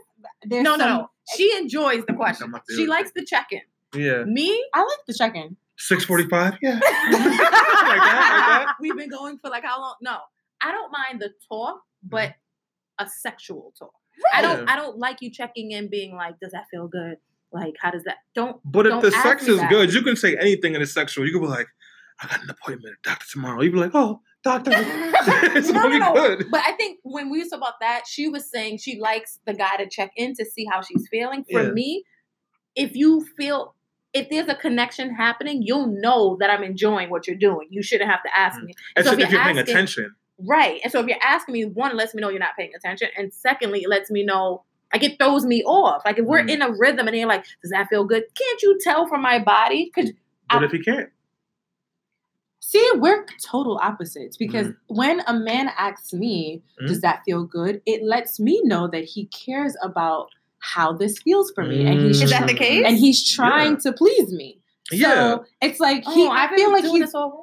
No, no, some- no. She enjoys the question. She likes the check in. Yeah, Me, I like the check-in. six forty five. Yeah, like that, We've been going for like how long? No, I don't mind the talk, but a sexual talk. I don't. I don't like you checking in, being like, "Does that feel good? Like, how does that?" Don't. But if don't the sex is that. good, you can say anything in the sexual. You can be like, I got an appointment with doctor tomorrow. You be like, oh, doctor, it's No, no, no. good. But I think when we was about that, she was saying she likes the guy to check in to see how she's feeling. For Yeah. me, if you feel if there's a connection happening, you'll know that I'm enjoying what you're doing. You shouldn't have to ask Mm. me. It's So just if you're you're paying attention. Right. And so if you're asking me, one, it lets me know you're not paying attention. And secondly, it lets me know like it throws me off. Like if we're Mm. in a rhythm and you're like, does that feel good? Can't you tell from my body? Because But I- if you can't, See, we're total opposites because Mm-hmm. when a man asks me, Mhm. "Does that feel good?" It lets me know that he cares about how this feels for me, and he's Mm. Is that the case? and he's trying Yeah. to please me. yeah. So it's like oh, he. I've I feel been like doing he's this all wrong.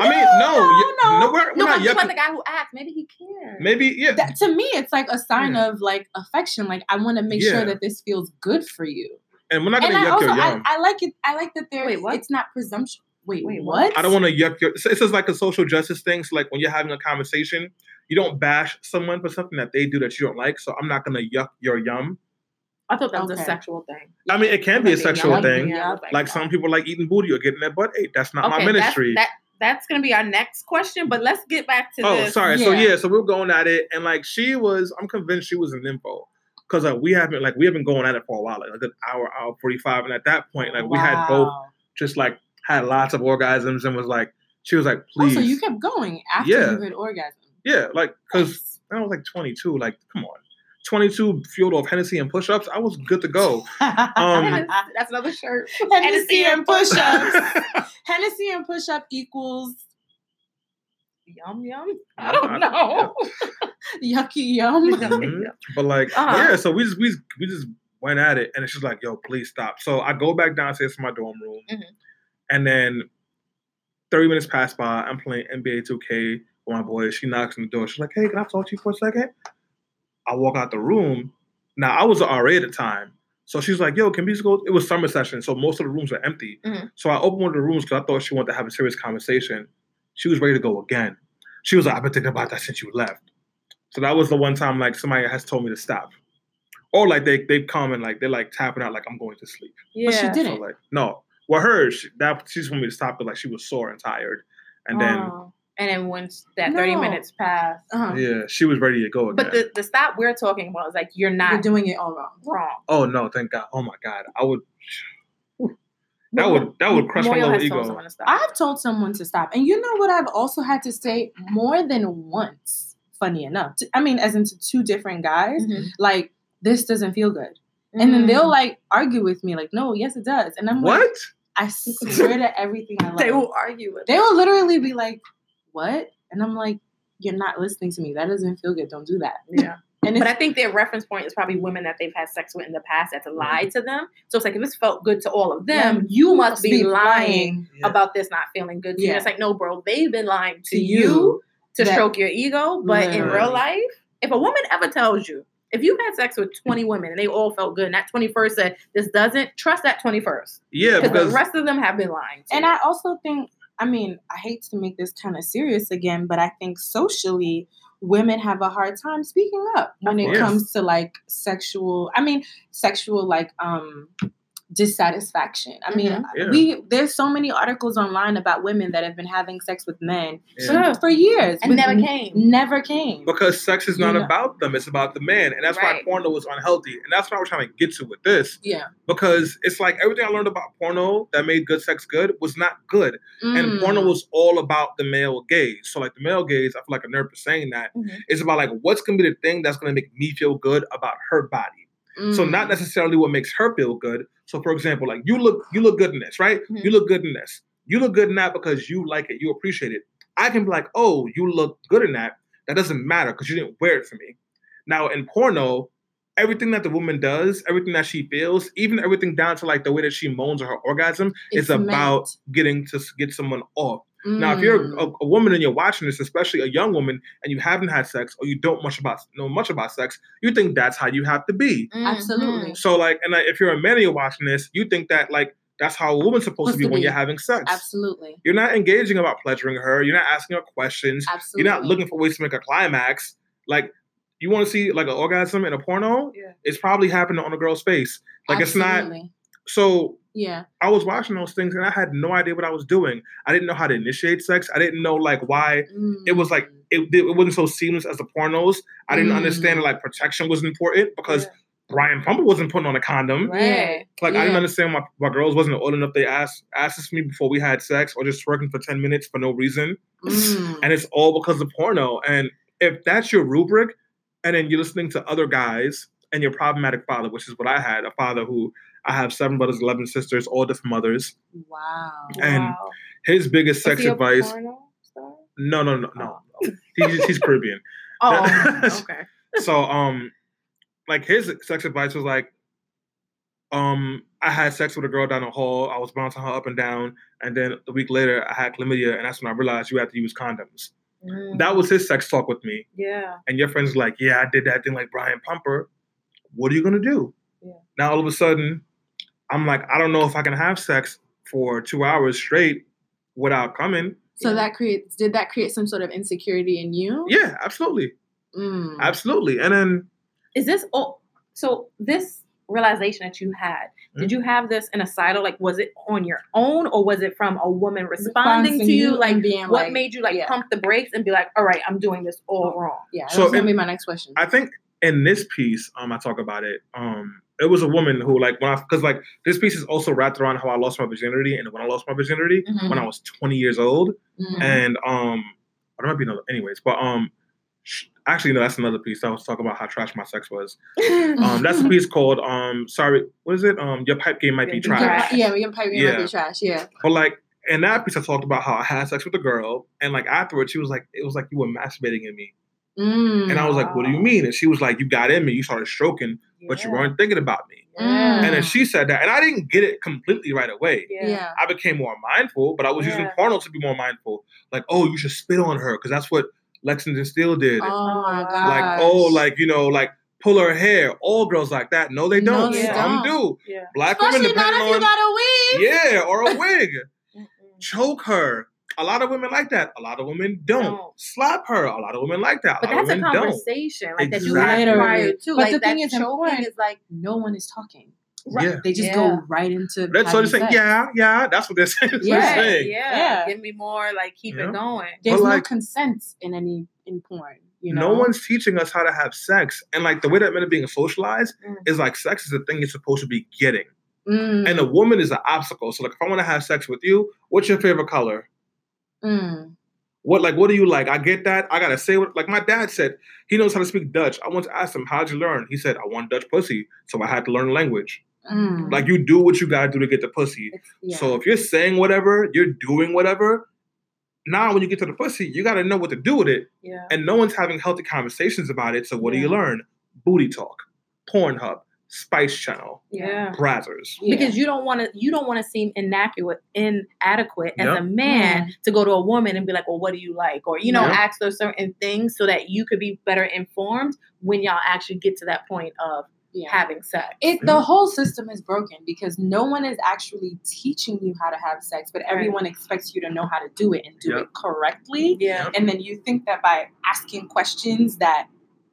I mean, no, you- no, no, we're, we're No, not I'm just about the guy who asked. Maybe he cares. Maybe, yeah. that, to me, it's like a sign Yeah. of like affection. Like I want to make Yeah. sure that this feels good for you. and we're not gonna I yuck also your yum. I like it. I like that there. Wait, what? It's not presumption. Wait, Wait, what? what? I don't want to yuck your. It's it's just like a social justice thing. So like when you're having a conversation, you don't bash someone for something that they do that you don't like. So I'm not gonna yuck your yum. I thought that was Okay. a sexual thing. I mean, it can be a sexual yeah, thing. yeah, I was Like some people like eating booty or getting their butt ate. That's not my ministry. That's, that that's gonna be our next question. But let's get back to Oh, this. sorry. So Yeah. yeah, so we are going at it, and like she was, I'm convinced she was an info because like we haven't like we have been going at it for a while, like a good hour, hour forty five, and at that point, like we had both just like had lots of orgasms and was like, she was like, please, so you kept going after Yeah. you had orgasm. yeah, like because I was like 22, like come on, 22 fueled off Hennessy and push ups, I was good to go. Um, that's another shirt. Hennessy and push-ups. I Hennessy and push-up equals Yum yum. I I- don't know. yucky yum. Mhm. But like, Uh-huh. yeah, so we just we just, we just went at it, and it's just like, yo, please stop. So I go back downstairs to my dorm room, Mhm. and then thirty minutes pass by. I'm playing NBA 2K with my boy. She knocks on the door. She's like, hey, can I talk to you for a second? I walk out the room. Now I was an RA at the time. So she's like, yo, can we just go? It was summer session, so most of the rooms were empty. Mhm. So I opened one of the rooms because I thought she wanted to have a serious conversation. She was ready to go again. She was like, I've been thinking about that since you left. So that was the one time like somebody has told me to stop. Or like they they come and like they're like tapping out like I'm going to sleep. Yeah. But she didn't. like no. Well her she, that she just wanted me to stop but like she was sore and tired. And then Oh. And then once that thirty minutes passed, Uh-huh. yeah, she was ready to go again. but the the stop we're talking about is like you're You're not doing it all wrong. wrong. oh no, thank God. Oh my God. I would that would that would crush my little ego. to stop. I've told someone to stop. And you know what I've also had to say more than once, funny enough. To- I mean, as into two different guys, Mhm. like, this doesn't feel good. And then Mm. they'll like argue with me, like, no, yes, it does. And I'm like, What? I swear to everything I love. they will argue with. they will literally be like, what? And I'm like, you're not listening to me. That doesn't feel good. Don't do that. Yeah. And But I think their reference point is probably women that they've had sex with in the past that's mm-hmm. lied to them. So it's like if this felt good to all of them, Then you must be lying Yeah. about this not feeling good to you. Yeah. It's like, no, bro, they've been lying to, to you, you. to that- stroke your ego. But in real life, if a woman ever tells you, if you've had sex with 20 women and they all felt good, and that 21st said this doesn't, trust that 21st. Yeah, Because the rest of them have been lying. To And you. I also think, I mean, I hate to make this kind of serious again, but I think socially, women have a hard time speaking up when it comes to like sexual, I mean, sexual like um dissatisfaction. I mean, Mhm. Yeah. we there's so many articles online about women that have been having sex with men Yeah. for, for years and never came. Never came. because sex is not You know. about them; it's about the man, and that's Right. why porno was unhealthy, and that's what we're trying to get to with this. Yeah. Because it's like everything I learned about porno that made good sex good was not good, and Mm. porno was all about the male gaze. So like the male gaze, I feel like a nerd for saying that. Mhm. It's about like what's gonna be the thing that's gonna make me feel good about her body. So Mm. not necessarily what makes her feel good. So for example, like you look you look good in this, right? Mhm. You look good in this. You look good in that because you like it, you appreciate it. I can be like, oh, you look good in that. That doesn't matter because you didn't wear it for me. Now in porno, everything that the woman does, everything that she feels, even everything down to like the way that she moans or her orgasm, It's is about meant. getting to get someone off. Now, if you're Mm. a, a woman and you're watching this, especially a young woman, and you haven't had sex or you don't much about know much about sex, you think that's how you have to be. Absolutely. Mhm. So, like, and like, if you're a man and you're watching this, you think that like that's how a woman's supposed to be to when be. you're having sex. Absolutely. You're not engaging about pleasuring her. You're not asking her questions. Absolutely. You're not looking for ways to make a climax. Like, you want to see like an orgasm in a porno? Yeah. It's probably happening on a girl's face. Like, it's not. So Yeah. I was watching those things and I had no idea what I was doing. I didn't know how to initiate sex. I didn't know like why it was like Mm. it, it wasn't so seamless as the pornos. I didn't Mm. understand that like protection was important because Yeah. Brian Pumper wasn't putting on a condom. Right. Like I didn't understand why, my girls wasn't old enough they asked asked me before we had sex or just working for 10 minutes for no reason. Mm. And it's all because of porno. And if that's your rubric, and then you're listening to other guys and your problematic father, which is what I had, a father who I have seven brothers, eleven sisters, all different mothers. wow. And Wow. His biggest Is sex he a advice. porno star? No, no, no, no. He's he's Caribbean. Oh, okay. So um like his sex advice was like um I had sex with a girl down the hall. I was bouncing her up and down, and then a week later I had chlamydia, and that's when I realized you have to use condoms. That was his sex talk with me. yeah. And your friend's like, Yeah, I did that thing like Brian Pumper. What are you gonna do? Yeah. Now all of a sudden, I'm like, I don't know if I can have sex for two hours straight without coming. So that creates did that create some sort of insecurity in you? Yeah, absolutely. Mm. Absolutely. And then Is this oh so this realization that you had, did Hmm? you have this in a sidle? Like was it on your own or was it from a woman responding Responding to you? Like being what like, made you like yeah. pump the brakes and be like, all right, I'm doing this all wrong? Yeah, So so that's gonna it- be my next question. I think in this piece, um, I talk about it. Um, it was a woman who like when I because like this piece is also wrapped around how I lost my virginity and when I lost my virginity Mhm. when I was 20 years old. Mm. And um, I don't know, be another, anyways, but um, sh- actually no, that's another piece. I was talking about how trash my sex was. Um, that's a piece called um, sorry, what is it? Um, your pipe game might be trash. yeah, we can pipe yeah. Yeah. be trash. Yeah. But like in that piece, I talked about how I had sex with a girl, and like afterwards, she was like, it was like you were masturbating in me, Mm. and I was like, what do you mean? And she was like, you got in me, you started stroking, but you weren't thinking about me. Yeah. And then she said that, and I didn't get it completely right away. yeah. yeah. I became more mindful, but I was using Yeah. porno to be more mindful. Like, oh, you should spit on her because that's what Lexington Steele did. Oh my Like, god. like, oh, like you know, like pull her hair. All girls like that. No, they don't. they Some don't. do. Yeah. Black women, Especially not depending if you on got a weave. yeah, or a wig. Choke her. A lot of women like that. A lot of women don't. Don't. Slap her. A lot of women like that. A But lot that's of a women don't. conversation, like that you had Exactly. prior to. But like the thing is choking important. is like No one is talking. Yeah. They just Yeah. go right into. That's so having they're saying, sex. yeah, yeah. That's what they're saying. That's what they're Yeah. saying. yeah, Yeah. give me more, like keep Yeah. it going. There's But, no like- consent in any in porn. You know. No one's teaching us how to have sex. And like the way that men are being socialized Mm. is like sex is the thing you're supposed to be getting. Mm. And a woman is an obstacle. So like if I want to have sex with you, what's your favorite color? Mm. What like what do you like? I get that. I gotta say what like my dad said, he knows how to speak Dutch. I once asked him, How'd you learn? He said, I want Dutch pussy. So I had to learn the language. Mm. Like you do what you gotta do to get the pussy. Yeah. So if you're saying whatever, you're doing whatever, now when you get to the pussy, you got to know what to do with it, Yeah. and no one's having healthy conversations about it. So what do you learn? Booty talk, Pornhub, Spice Channel, Yeah. Brazzers. Yeah. Because you don't want to you don't want to seem inadequate inadequate as Yep. a man to go to a woman and be like, well, what do you like? Or, you know, Yep. ask those certain things so that you could be better informed when y'all actually get to that point of yeah. having sex. It the mm. whole system is broken because no one is actually teaching you how to have sex, but Right. everyone expects you to know how to do it and do Yep. it correctly. yeah. And then you think that by asking questions that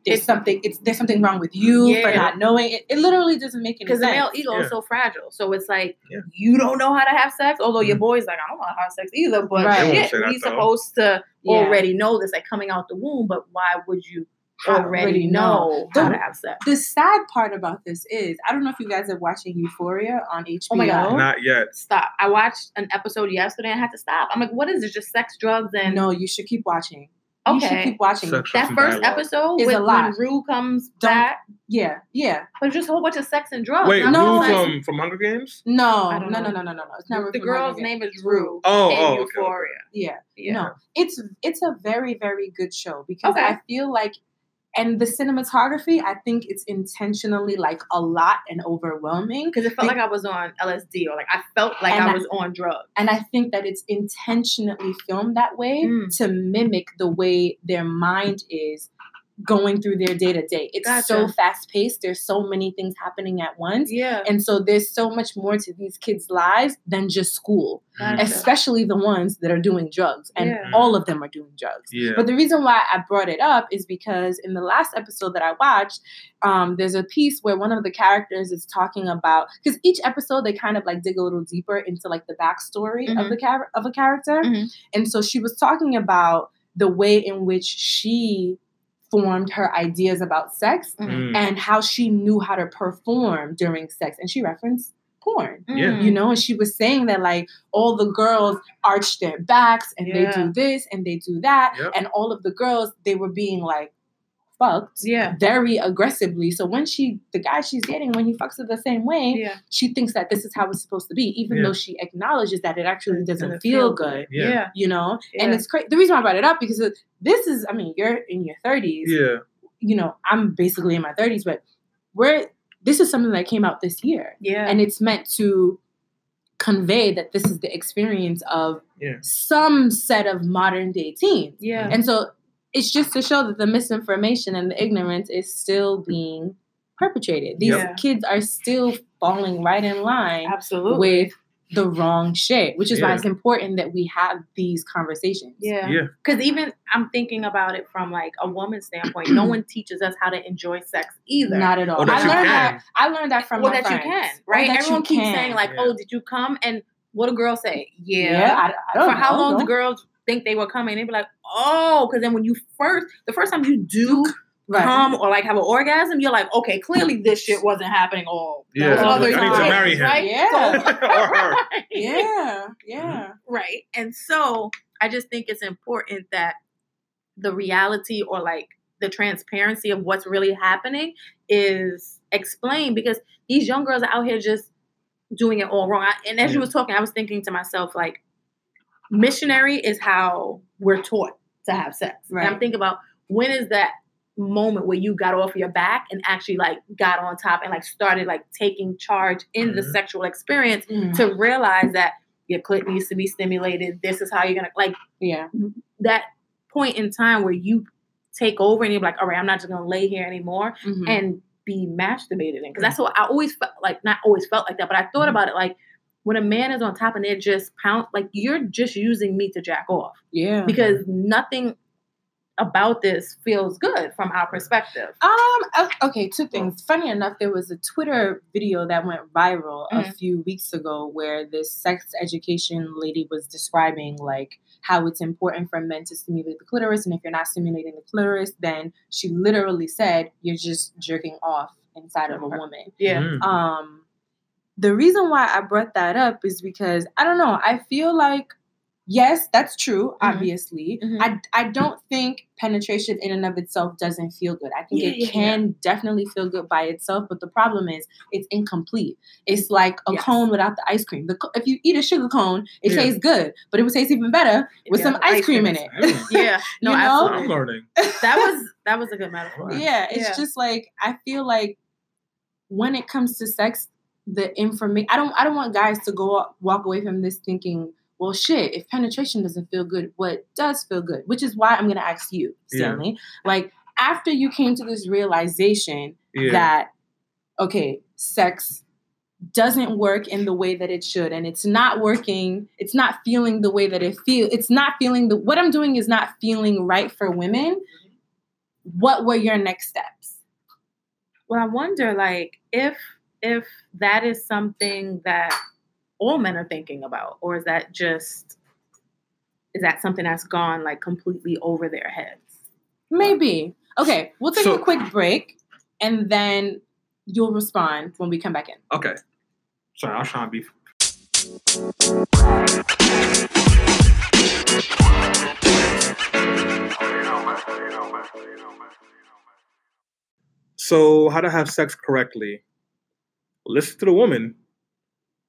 there's something it's there's something wrong with you for not knowing it. It literally doesn't make any sense. Because the male ego Yeah. is so fragile. So it's like Yeah. you don't know how to have sex, although your Mhm. boy's like, I don't know how to have sex either. But Right. They shit, he's though. supposed to Yeah. already know this, like coming out the womb, but why would you already know how The- to have sex? The sad part about this is I don't know if you guys are watching Euphoria on HBO. Oh my God. Not yet. Stop. I watched an episode yesterday and I had to stop. I'm like, what is this? Just sex, drugs, and No, you should keep watching. You should okay. keep watching. Sex, That first dialogue. episode Is with a lot. when Rue comes Don't- back, Yeah, yeah. but just a whole bunch of sex and drugs. Wait, No. Rue from from Hunger Games? No, no, no, no, no, no, no. It's never the from Hunger girl's Games. name is Rue Oh, in oh, okay, Euphoria. Yeah. Yeah. No, it's it's a very very good show because Okay. I feel like, and the cinematography, I think it's intentionally like a lot and overwhelming. Because it felt Be- like I was on LSD or like I felt like I I- was on drugs. And I think that it's intentionally filmed that way Mm. to mimic the way their mind is going through their day to day. It's so fast paced. There's so many things happening at once. Yeah. And so there's so much more to these kids' lives than just school, Gotcha. especially the ones that are doing drugs. And Yeah. all of them are doing drugs. Yeah. But the reason why I brought it up is because in the last episode that I watched, um, there's a piece where one of the characters is talking about because each episode they kind of like dig a little deeper into like the backstory of Mhm. the char- of a character, Mhm. and so she was talking about the way in which she formed her ideas about sex Mhm. Mm. and how she knew how to perform during sex, and she referenced porn Yeah. Mm. you know and she was saying that like all the girls arch their backs and they do this and they do that Yep. and all of the girls they were being like fucked Yeah. very aggressively so when she the guy she's dating when he fucks her the same way Yeah. she thinks that this is how it's supposed to be even Yeah. though she acknowledges that it actually doesn't doesn't feel feel good Yeah. Yeah. you know and it's crazy the reason why i brought it up because this is i mean you're in your 30s Yeah. you know i'm basically in my 30s but we're this is something that came out this year Yeah. and it's meant to convey that this is the experience of Yeah. some set of modern day teens. yeah. And so it's just to show that the misinformation and the ignorance is still being perpetrated. These Yeah. kids are still falling right in line Absolutely. with the wrong shit, which is why it's important that we have these conversations. Yeah. Yeah. Because even I'm thinking about it from like a woman's standpoint. no one teaches us how to enjoy sex either. Not at all. Or that I you learned can. that. I learned that from well, my that friends. you can, Or right? that Everyone keeps can. saying like, Yeah. "Oh, did you come?" And what do girls say? Yeah. yeah, I, I don't For how know, long no. do girls think they were coming? They'd be like, "Oh," because then when you first, the first time you do Right. come or like have an orgasm, you're like, "Okay, clearly this shit wasn't happening all Yeah. those I need to marry him. right? Yeah. So- Or her. yeah, yeah. right? And so I just think it's important that the reality or like the transparency of what's really happening is explained because these young girls are out here just doing it all wrong. I, and as you Yeah. was talking, I was thinking to myself, like, missionary is how we're taught to have sex. And I'm thinking about when is that moment where you got off your back and actually like got on top and like started like taking charge in the Mhm. sexual experience Mm. to realize that your clit needs to be stimulated. This is how you're gonna like Yeah. that point in time where you take over and you're like, all right, I'm not just gonna lay here anymore Mhm. and be masturbated in. Because that's what I always felt like, not always felt like that, but I thought Mhm. about it like when a man is on top and they're just pound, like you're just using me to jack off yeah. because nothing about this feels good from our perspective. Um. Okay. Two things. Funny enough, there was a Twitter video that went viral a Mhm. few weeks ago where this sex education lady was describing like how it's important for men to stimulate the clitoris, and if you're not stimulating the clitoris, then she literally said you're just jerking off inside of a woman. Yeah. Mm. Um, the reason why I brought that up is because I don't know. I feel like yes, that's true. Mhm. Obviously, Mhm. I I don't think penetration in and of itself doesn't feel good. I think Yeah, it yeah, can definitely feel good by itself, but the problem is it's incomplete. It's like a Yes. cone without the ice cream. The, if you eat a sugar cone, it Yeah. tastes good, but it would taste even better with some ice ice cream cream in it. Yeah, no, You know? I'm learning. That was that was a good metaphor. yeah, it's Yeah. just like I feel like when it comes to sex, the information I don't I don't want guys to go up, walk away from this thinking, well, shit, if penetration doesn't feel good, what does feel good? Which is why I'm gonna ask you, Yeah. Stanley. Like after you came to this realization Yeah. that okay, sex doesn't work in the way that it should and it's not working it's not feeling the way that it feel it's not feeling the what i'm doing is not feeling right for women what were your next steps Well, I wonder, like, if if that is something that all men are thinking about, or is that just is that something that's gone like completely over their heads? maybe okay we'll take So- a quick break and then you'll respond when we come back in Okay. Sorry, I was trying to be. So, how to have sex correctly? Listen to the woman.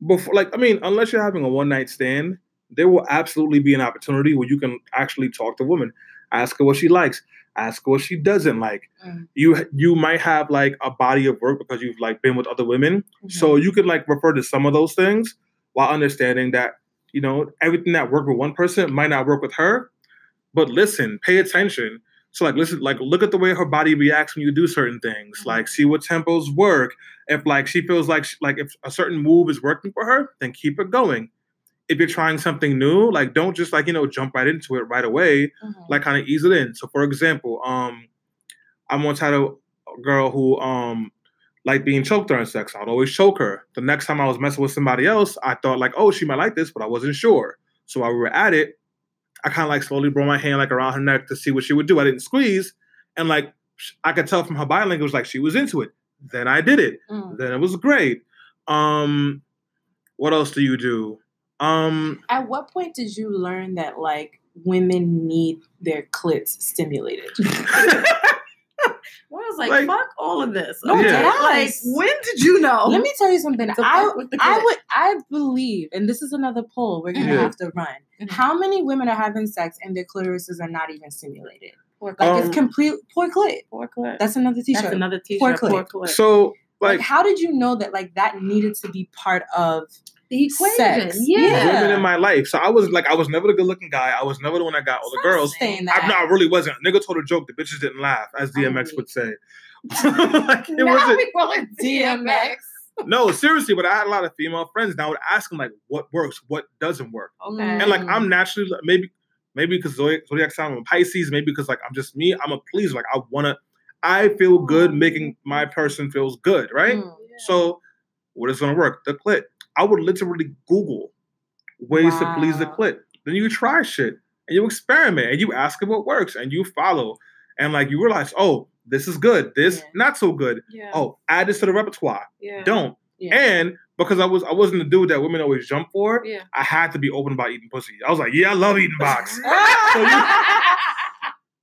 Before, like, I mean, unless you're having a one night stand, there will absolutely be an opportunity where you can actually talk to a woman, ask her what she likes, ask her what she doesn't like. Mm. You you might have like a body of work because you've like been with other women, so Mm-hmm. you could like refer to some of those things while understanding that, you know, everything that worked with one person might not work with her. But listen, pay attention. So like listen, like look at the way her body reacts when you do certain things. Mhm. Like see what tempos work. If like she feels like sh- like if a certain move is working for her, then keep it going. If you're trying something new, like don't just like you know jump right into it right away Mhm. like kind of ease it in. So for example, um, I once had a, a girl who um liked being choked during sex. I'd always choke her. The next time I was messing with somebody else, I thought like, oh, she might like this, but I wasn't sure. So while we were at it, I kind of like slowly brought my hand like around her neck to see what she would do. I didn't squeeze, and like I could tell from her body language like she was into it. Then I did it. Mm. Then it was great. Um, what else do you do? Um, at what point did you learn that like women need their clits stimulated was like, Like- fuck all of this. No, Okay? deadass. Like, when did you know? let me tell you something to I, with the I would I believe and this is another poll we're gonna Yeah. have to run Mhm. how many women are having sex and their clitorises are not even stimulated Poor like Um, it's complete poor clit Poor clit. that's another t-shirt That's another t-shirt. Poor Poor clit. clit. so like, like how did you know that like that needed to be part of the equation. sex. Yeah. women in my life. So I was like, I was never the good looking guy. I was never the one that got all the Stop girls. saying I, that. no, I really wasn't. Nigga told a joke. The bitches didn't laugh, as DMX would say. like, it now wasn't. we call it DMX. No, seriously. But I had a lot of female friends, and I would ask them like, what works, what doesn't work, Okay. Mm. and like I'm naturally maybe maybe because zodiac, zodiac sign I'm a Pisces, maybe because like I'm just me. I'm a pleaser. Like I wanna. I feel good making my person feels good, right? Mm. So, what is going to work? The clit. I would literally Google ways to please the clit. Then you try shit and you experiment and you ask it what works and you follow. And like you realize, oh, this is good. This Yeah. not so good. Yeah. Oh, add this to the repertoire. yeah. Don't. And because I was I wasn't the dude that women always jump for, Yeah. I had to be open about eating pussy. I was like, yeah, I love eating box.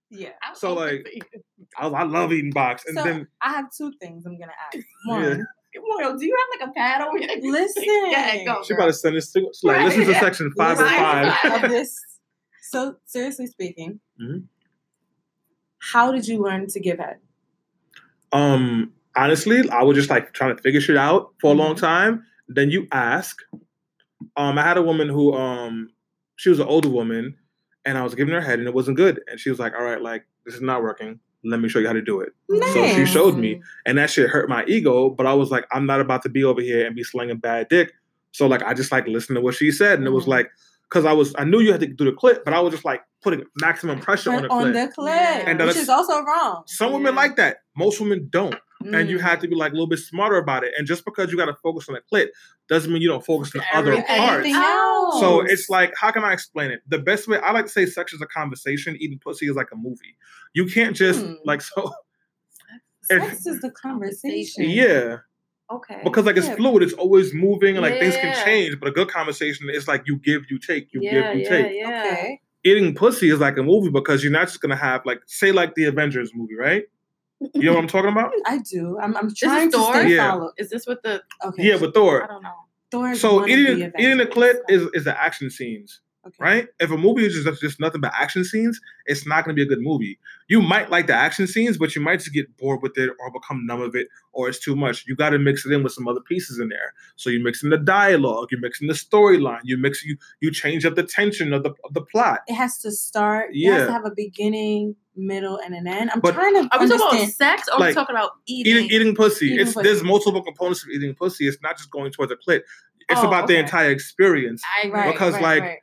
yeah. So, like, I, I love eating box. And So then I have two things I'm gonna ask. One, Moyo, do you have like a pad over here? Listen. Yeah, go, she about to send this to like, Right. listen to section five Right. and five. of this. So seriously speaking, Mhm. how did you learn to give head? Um, honestly, I was just like trying to figure shit out for a long Mhm. time. Then you ask. Um, I had a woman who um she was an older woman and I was giving her head and it wasn't good. And she was like, All right, like this is not working. Let me show you how to do it. So she showed me, and that shit hurt my ego. But I was like, I'm not about to be over here and be slinging bad dick. So like, I just like listened to what she said, and it was Mhm. like, because I was, I knew you had to do the clip, but I was just like putting maximum pressure on the on clip. the clit, Yeah. And which is also wrong. Some women Yeah. like that. Most women don't, and you Mm. have to be like a little bit smarter about it. And just because you got to focus on the clit doesn't mean you don't focus on other parts. Else. else. So it's like, how can I explain it? The best way I like to say sex is a conversation. Eating pussy is like a movie. You can't just Hmm. like so. if- sex is the conversation. Yeah. Okay. because like it's fluid, it's always moving, and like things can change. But a good conversation is like you give, you take, you yeah, give, you yeah, take. yeah. Okay. Eating pussy is like a movie because you're not just gonna have like say like the Avengers movie, right? You know what I'm talking about? I do. I'm, I'm is trying to Thor? stay Yeah. followed. Is this what the? Okay. Yeah, but I Thor. don't know. Thor So eating the eating the Avengers. clit is is the action scenes. Okay. right? If a movie is just, just nothing but action scenes, it's not going to be a good movie. You might like the action scenes, but you might just get bored with it or become numb of it, or it's too much. You got to mix it in with some other pieces in there. So you mix in the dialogue, you mix in the storyline, you mix you you change up the tension of the of the plot. It has to start. It Yeah. has to have a beginning, middle, and an end. I'm But- trying to Are we talking about sex or are we talking about eating? Eating eating pussy. Eating it's pussy. there's multiple components of eating pussy. It's not just going towards a clit. It's Oh, about the entire experience. I. Right, Because, right, like, right.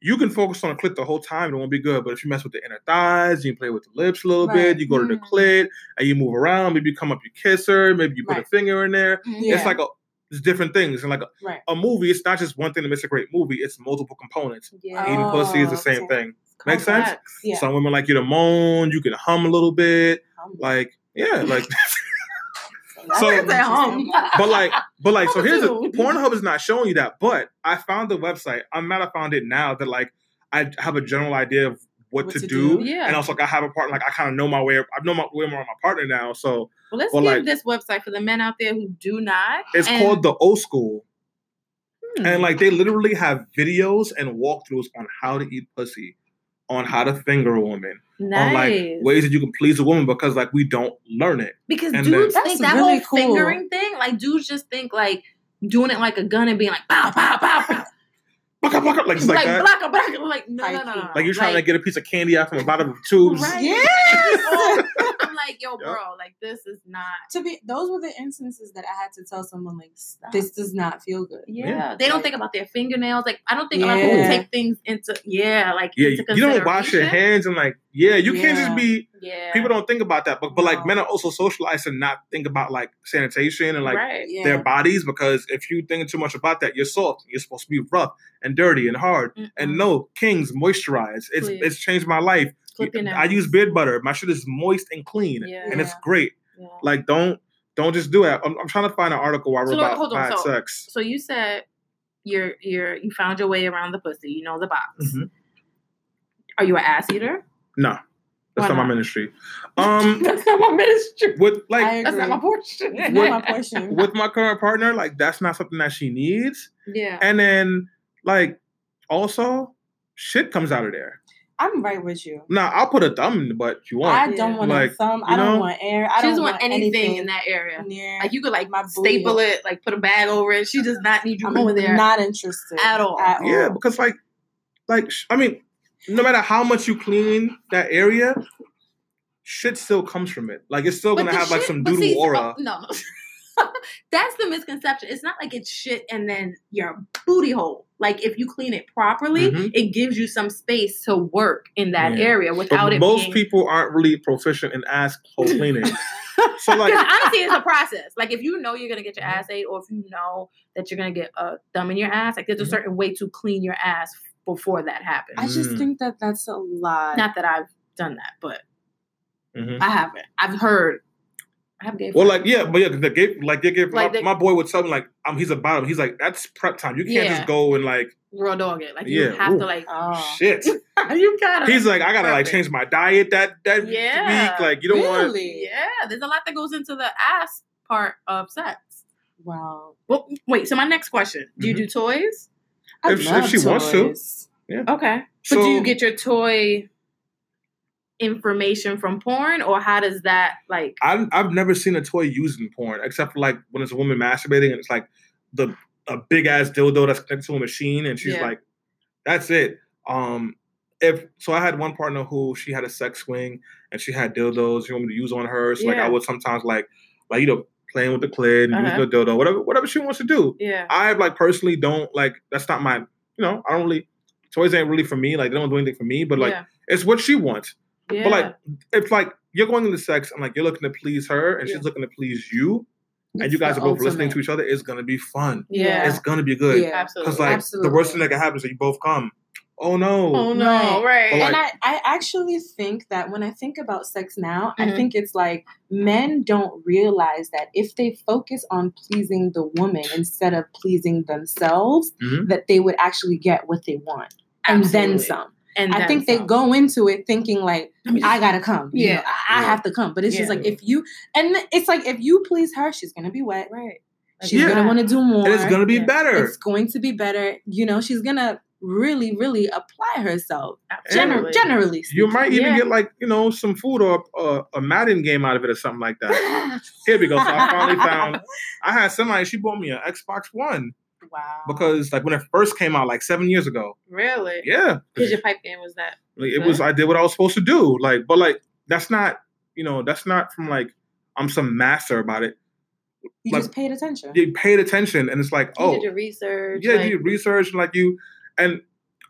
you can focus on a clit the whole time, it won't be good. But if you mess with the inner thighs, you play with the lips a little Right. bit, you go to the Mm. clit and you move around, maybe you come up, you kiss her, maybe you put a finger in there. Yeah. It's like a it's different things. And like a, right. a movie, it's not just one thing that makes a great movie, it's multiple components. yeah. Eating pussy is the Oh, same okay. thing. Make sense? Yeah. Some women like you to moan, you can hum a little bit. Um, Like, yeah, like so- at home. but like but like so here's the. Pornhub is not showing you that. But I found the website. I'm not I found it now that like I have a general idea of what, What to, to do. do. Yeah. And also like I have a partner, like I kind of know my way I know my way more on my partner now. So Well, let's give like- this website for the men out there who do not. it's And- called the old school. Hmm. And like they literally have videos and walkthroughs on how to eat pussy, on how to finger a woman, nice. on like ways that you can please a woman because like we don't learn it. because and dudes then- think that really whole cool. fingering thing, like dudes just think like doing it like a gun and being like pow pow pow pow, Bucka, bucka, like like, like that. blocka blocka, like no no no, no, no. Like you're trying to get a piece of candy out from the bottom of the tubes. Right. Yes. Oh, I'm like yo, Yep. bro, like this is not. to be, those were the instances that I had to tell someone like, Stop. this does not feel good. Yeah. Yeah. they don't think about their fingernails. Like I don't think a lot of people take things into yeah, like Yeah, into you don't wash your hands and like, yeah, you can't just be. Yeah, People don't think about that, but but like men are also socialized to not think about like sanitation and like right. Yeah. their bodies because if you think too much about that, you're soft. You're supposed to be rough and dirty and hard. And Mm-mm. no, Kings moisturize. It's Please. it's changed my life. Clip your I use beard butter. My shit is moist and clean, Yeah. and it's great. Yeah. Like don't don't just do it. I'm, I'm trying to find an article where I So, wrote about hold on, bad so- sex. So you said you're you're you found your way around the pussy. You know the box. Mhm. Are you an ass eater? No, that's Why not my ministry. Um, That's not my ministry. with like That's not my portion. It's not my portion. with my current partner, like that's not something that she needs. yeah. And then like also shit comes out of there. I'm right with you. Now I'll put a thumb in the butt if you want. I don't want Like, a thumb. I don't know? want air. I she don't doesn't want want anything, in that area. near. Like you could like my booty. staple it, like put a bag over it. She does not need you I'm going there. not interested at all. At yeah, all. because like like I mean, no matter how much you clean that area, shit still comes from it. Like it's still But gonna the have like some but doodle see, oh, aura. oh, no, no. That's the misconception. It's not like it's shit and then your booty hole. Like if you clean it properly, Mhm. it gives you some space to work in that Yeah. area without But it most being. people aren't really proficient in ass hole cleaning. so like honestly, it's a process. Like if you know you're gonna get your ass ate, or if you know that you're gonna get a thumb in your ass, like there's a Mhm. certain way to clean your ass before that happens. I just Mm. think that that's a lot. Not that I've done that, but Mhm. I haven't. I've heard. I have gay. Well, friends. like yeah, but yeah, the gay, like they gave Like my, the- my boy would tell me like um he's a bottom. He's like that's prep time. You can't Yeah. just go and like raw dog it. Like you Yeah, have ooh. to like. oh. shit. you gotta. He's like I gotta like Perfect. change my diet that that Yeah. week. Like you don't want. Really? Yeah, there's a lot that goes into the ass part of sex. Wow. Well, wait. So my next question: Do you Mm-hmm. do toys? I If she- if love she wants to. toys. Okay, So but do you get your toy information from porn, or how does that like? I've I've never seen a toy used in porn except for like when it's a woman masturbating and it's like the a big ass dildo that's connected to a machine and she's Yeah. like, that's it. Um, if so, I had one partner who she had a sex swing and she had dildos she wanted me to use on her. So like I would sometimes like like you know playing with the clit and Uh-huh. using the dildo whatever whatever she wants to do. Yeah. I like personally don't like that's not my you know I don't really toys ain't really for me like they don't do anything for me but like yeah. it's what she wants. Yeah. But like, it's like you're going into sex and like you're looking to please her and Yeah. she's looking to please you, and you guys are both listening to each other, it's gonna be fun. yeah, It's gonna be good. Yeah. absolutely. Because like the worst thing that can happen is that you both come. oh no. Oh no, right. But, and I, I actually think that when I think about sex now, I Mhm. think it's like men don't realize that if they focus on pleasing the woman instead of pleasing themselves, Mhm. that they would actually get what they want and then some. And I think they some. go into it thinking like, Let me just- I gotta come. you Yeah. know, I, I Yeah. have to come. But it's just like if you and it's like if you please her, she's gonna be wet. right. She's Yeah. gonna want to do more. And it's gonna be Yeah. better. It's going to be better. You know, she's gonna really, really apply herself. Gener- Absolutely. generally, You might even Yeah. get like you know some food or uh, a Madden game out of it or something like that. Here we go. So I finally found. I had somebody. She bought me an Xbox One Wow. because like when it first came out, like seven years ago. Really? Yeah, Because your pipe game was that. like, it was. I did what I was supposed to do. Like, but like that's not. You know, that's not from like I'm some master about it. you like- just paid attention. You paid attention, and it's like, You oh, did your research. yeah, like, you do research like you, and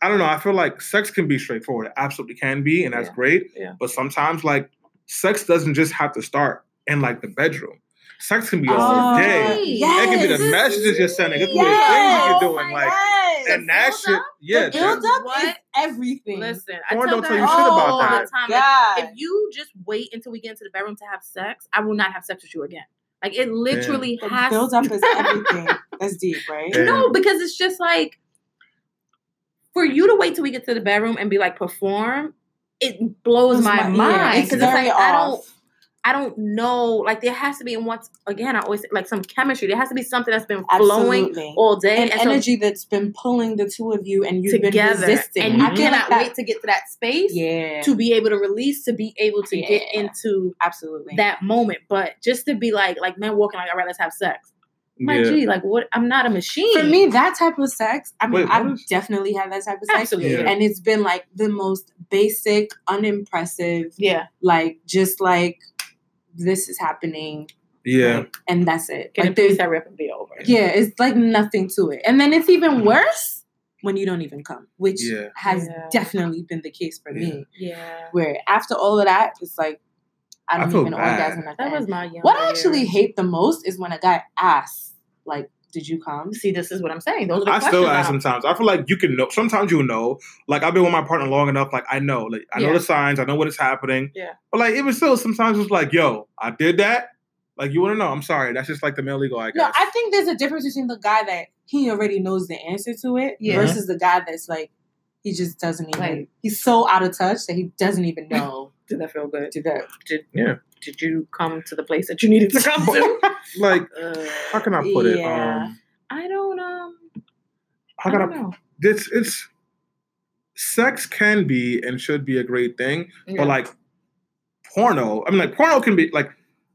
I don't know. I feel like sex can be straightforward. It absolutely can be, and that's Yeah. great. Yeah. But sometimes, like, sex doesn't just have to start in like the bedroom. Sex can be all Oh, day. yes. It can be the messages you're sending. It can be the things you're Oh doing. my Like, yes. and that shit, up? yeah. the build up What? is everything. Listen, Porn I tell don't tell you shit about oh, all that. the time. God. If you just wait until we get into the bedroom to have sex, I will not have sex with you again. Like it literally the has build up is everything. That's deep, right? Yeah. No, because it's just like for you to wait till we get to the bedroom and be like perform, it blows Blows my, my- mind. Because it's, very like I don't off. I don't know. Like there has to be and once again, I always say, like some chemistry. There has to be something that's been flowing Absolutely. all day. and and so energy that's been pulling the two of you and you've together. been resisting. And you I feel like cannot that- wait to get to that space Yeah. to be able to release, to be able to get into absolutely. that moment. But just to be like, like men walking like, all right, let's have sex. My yeah. G, like what? I'm not a machine. For me, that type of sex, I mean, Wait, I've is- definitely had that type of sex. Absolutely. Yeah. And it's been like the most basic, unimpressive, yeah. like just like this is happening. Yeah. like, and that's it. Can like it please there's, hurry up and be over? yeah, it's like nothing to it. And then it's even mm. worse when you don't even come, which Yeah. has Yeah. definitely been the case for me. Yeah. Where after all of that, it's like I I don't feel even bad. orgasm at That the was my young. What I actually hate the most is when a guy asks, like, "Did you come?" see. This is what I'm saying. Those are the I questions. still ask I- sometimes. I feel like you can know. Sometimes you know. Like I've been with my partner long enough. Like I know. Like I know the signs. I know when it's happening. Yeah. But like even still, sometimes it's like, yo, I did that. Like you want to know? I'm sorry. That's just like the male ego, I guess. No, I think there's a difference between the guy that he already knows the answer to it Yeah. versus the guy that's like he just doesn't even. Like- he's so out of touch that he doesn't even know Did that feel good? to that. Did Yeah. Did you come to the place that you needed to come to? like Uh, how can I put it? Yeah. Um, I don't um. how I can don't I? know. It's it's sex can be and should be a great thing, Yeah. but like porno. I mean, like porno can be like.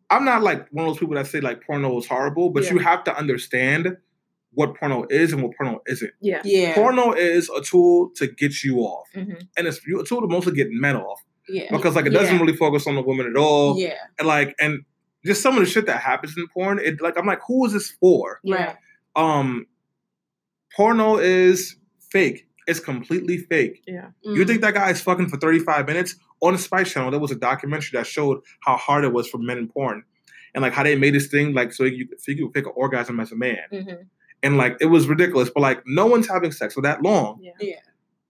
I'm not like one of those people that say like porno is horrible, but Yeah. you have to understand what porno is and what porno isn't. yeah. Yeah, Porno is a tool to get you off, hmm and it's a tool to mostly get men off yeah, because like it doesn't Yeah. really focus on the woman at all. yeah, And like and just some of the shit that happens in porn, it like I'm like, who is this for? right. Um, porno is fake. It's completely fake. Yeah. You Mm. think that guy is fucking for 35 minutes? On the Spice Channel, there was a documentary that showed how hard it was for men in porn. And like how they made this thing like so you so you could pick an orgasm as a man. hmm And like it was ridiculous. But like no one's having sex for that long. Yeah. Yeah.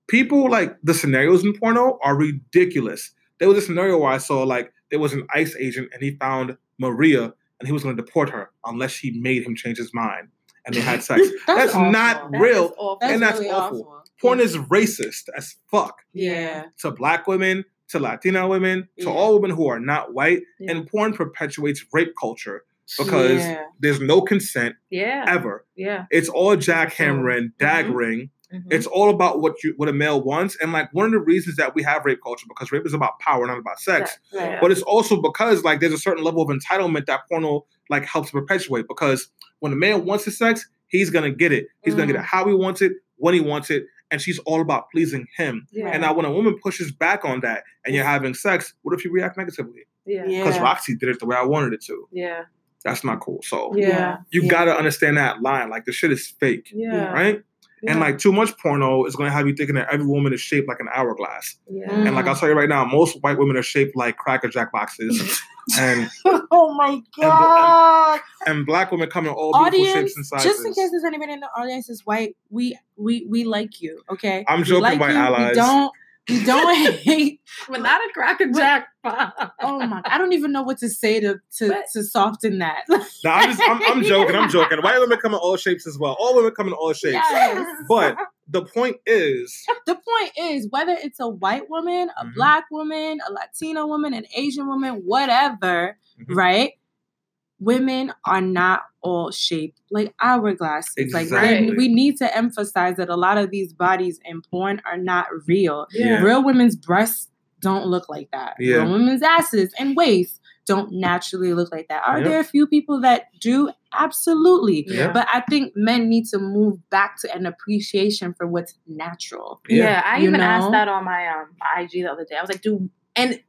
People like the scenarios in porno are ridiculous. There was a scenario where I saw like there was an ICE agent and he found Maria and he was gonna deport her unless she made him change his mind. And they had sex. That's awful. not That real. awful. That's and that's really awful. Porn is racist as fuck Yeah, to black women, to Latina women, to Yeah. all women who are not white. Yeah. And porn perpetuates rape culture because yeah. there's no consent Yeah. ever. Yeah. It's all jackhammering, Mhm. daggering. Mhm. It's all about what you what a male wants. And like one of the reasons that we have rape culture because rape is about power, not about sex. Right. But it's also because like there's a certain level of entitlement that porno like helps perpetuate. Because when a man wants his sex, he's gonna get it. He's gonna get it how he wants it, when he wants it, and she's all about pleasing him. Yeah. And now when a woman pushes back on that and you're having sex, what if you react negatively? yeah. Yeah. Because Roxy did it the way I wanted it to. Yeah. That's not cool. So Yeah. you Yeah. gotta understand that line. Like the shit is fake. Yeah. Right? And like too much porno is gonna have you thinking that every woman is shaped like an hourglass. Yeah. And like I'll tell you right now, most white women are shaped like cracker jack boxes. and oh my god! and black women come in all beautiful shapes and sizes. just in case there's anybody in the audience is white, we we we like you. Okay, I'm We joking, like white you. allies. We don't we don't hate. but not a cracker jack pop. Oh my! I don't even know what to say to to, But- to soften that. No, I'm just I'm, I'm joking. I'm joking. White women come in all shapes as well. All women come in all shapes. Yes. But the point is, the point is whether it's a white woman, a Mhm. black woman, a Latino woman, an Asian woman, whatever, Mhm. right? Women are not all shaped like hourglasses. Like Exactly. we, we need to emphasize that a lot of these bodies in porn are not real. Yeah. Real women's breasts don't look like that. Yeah. Real women's asses and waists don't naturally look like that. Are Yep. there a few people that do? Absolutely. Yeah. But I think men need to move back to an appreciation for what's natural. Yeah. Yeah, I You even know? asked that on my um IG the other day. I was like, do and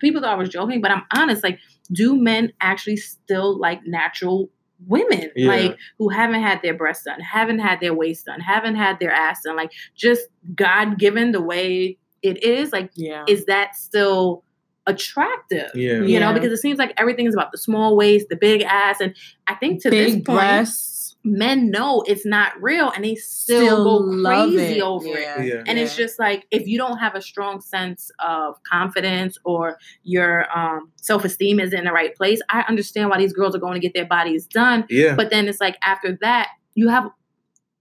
people thought I was joking, but I'm honest. Like, do men actually still like natural women, Yeah. like who haven't had their breasts done, haven't had their waist done, haven't had their ass done, like just God given the way it is? Like, Yeah. is that still attractive? yeah, You Yeah. know, because it seems like everything is about the small waist, the big ass, and I think to this Big point, breasts. Men know it's not real, and they still, Still go crazy it. over it. Yeah. Yeah. And it's just like if you don't have a strong sense of confidence or your um, self esteem is in the right place, I understand why these girls are going to get their bodies done. yeah. But then it's like after that, you have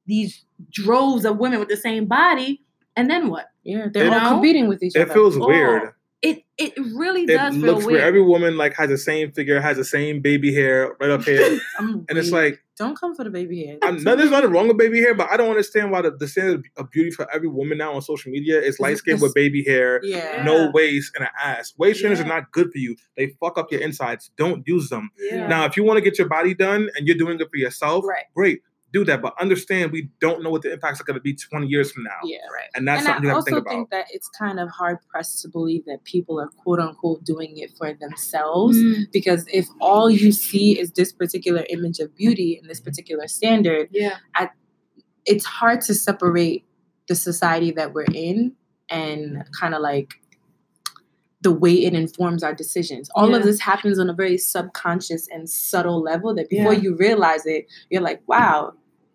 these droves of women with the same body, and then what? Yeah, they're It- all competing with each It other. It feels Oh, weird. It it really It does feel looks weird. Every woman like has the same figure, has the same baby hair right up here, and it's like don't come for the baby hair. I'm, no, there's nothing wrong with baby hair, but I don't understand why the, the standard of beauty for every woman now on social media is light skin with baby hair, yeah. no waist, and an ass. Waist trainers are not good for you. They fuck up your insides. Don't use them. yeah. Now, if you want to get your body done and you're doing it for yourself, Right. great, do that. But understand we don't know what the impacts are going to be 20 years from now, Yeah. right. and that's and something you I have to also think think that it's kind of hard pressed to believe that people are quote unquote doing it for themselves. Mm, Because if all you see is this particular image of beauty and this particular standard, yeah. it's hard to separate the society that we're in and kind of like the way it informs our decisions. All of this happens on a very subconscious and subtle level that before Yeah. you realize it, you're like, wow,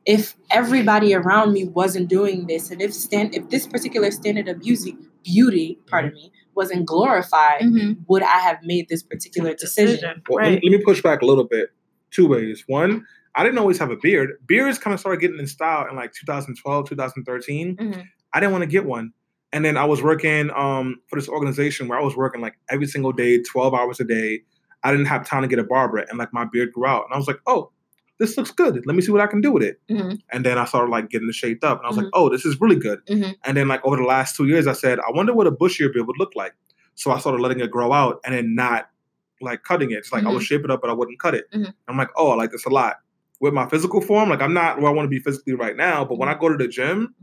if everybody around me wasn't doing this, and if stand if this particular standard of beauty, beauty, pardon me, wasn't glorified, Mhm. would I have made this particular decision? Well, let, Right. me, let me push back a little bit. Two ways. One, I didn't always have a beard. Beards kind of started getting in style in like 2012, 2013. Mhm. I didn't want to get one. And then I was working um, for this organization where I was working like every single day, 12 hours a day. I didn't have time to get a barber and like my beard grew out. And I was like, oh, this looks good. Let me see what I can do with it. Mhm. And then I started like getting it shaped up. And I was Mhm. like, oh, this is really good. Mhm. And then like over the last two years, I said, I wonder what a bushier beard would look like. So I started letting it grow out and then not like cutting it. It's like I would shape it up, but I wouldn't cut it. Mhm. I'm like, oh, I like this a lot. With my physical form, like I'm not where I want to be physically right now, but when I go to the gym.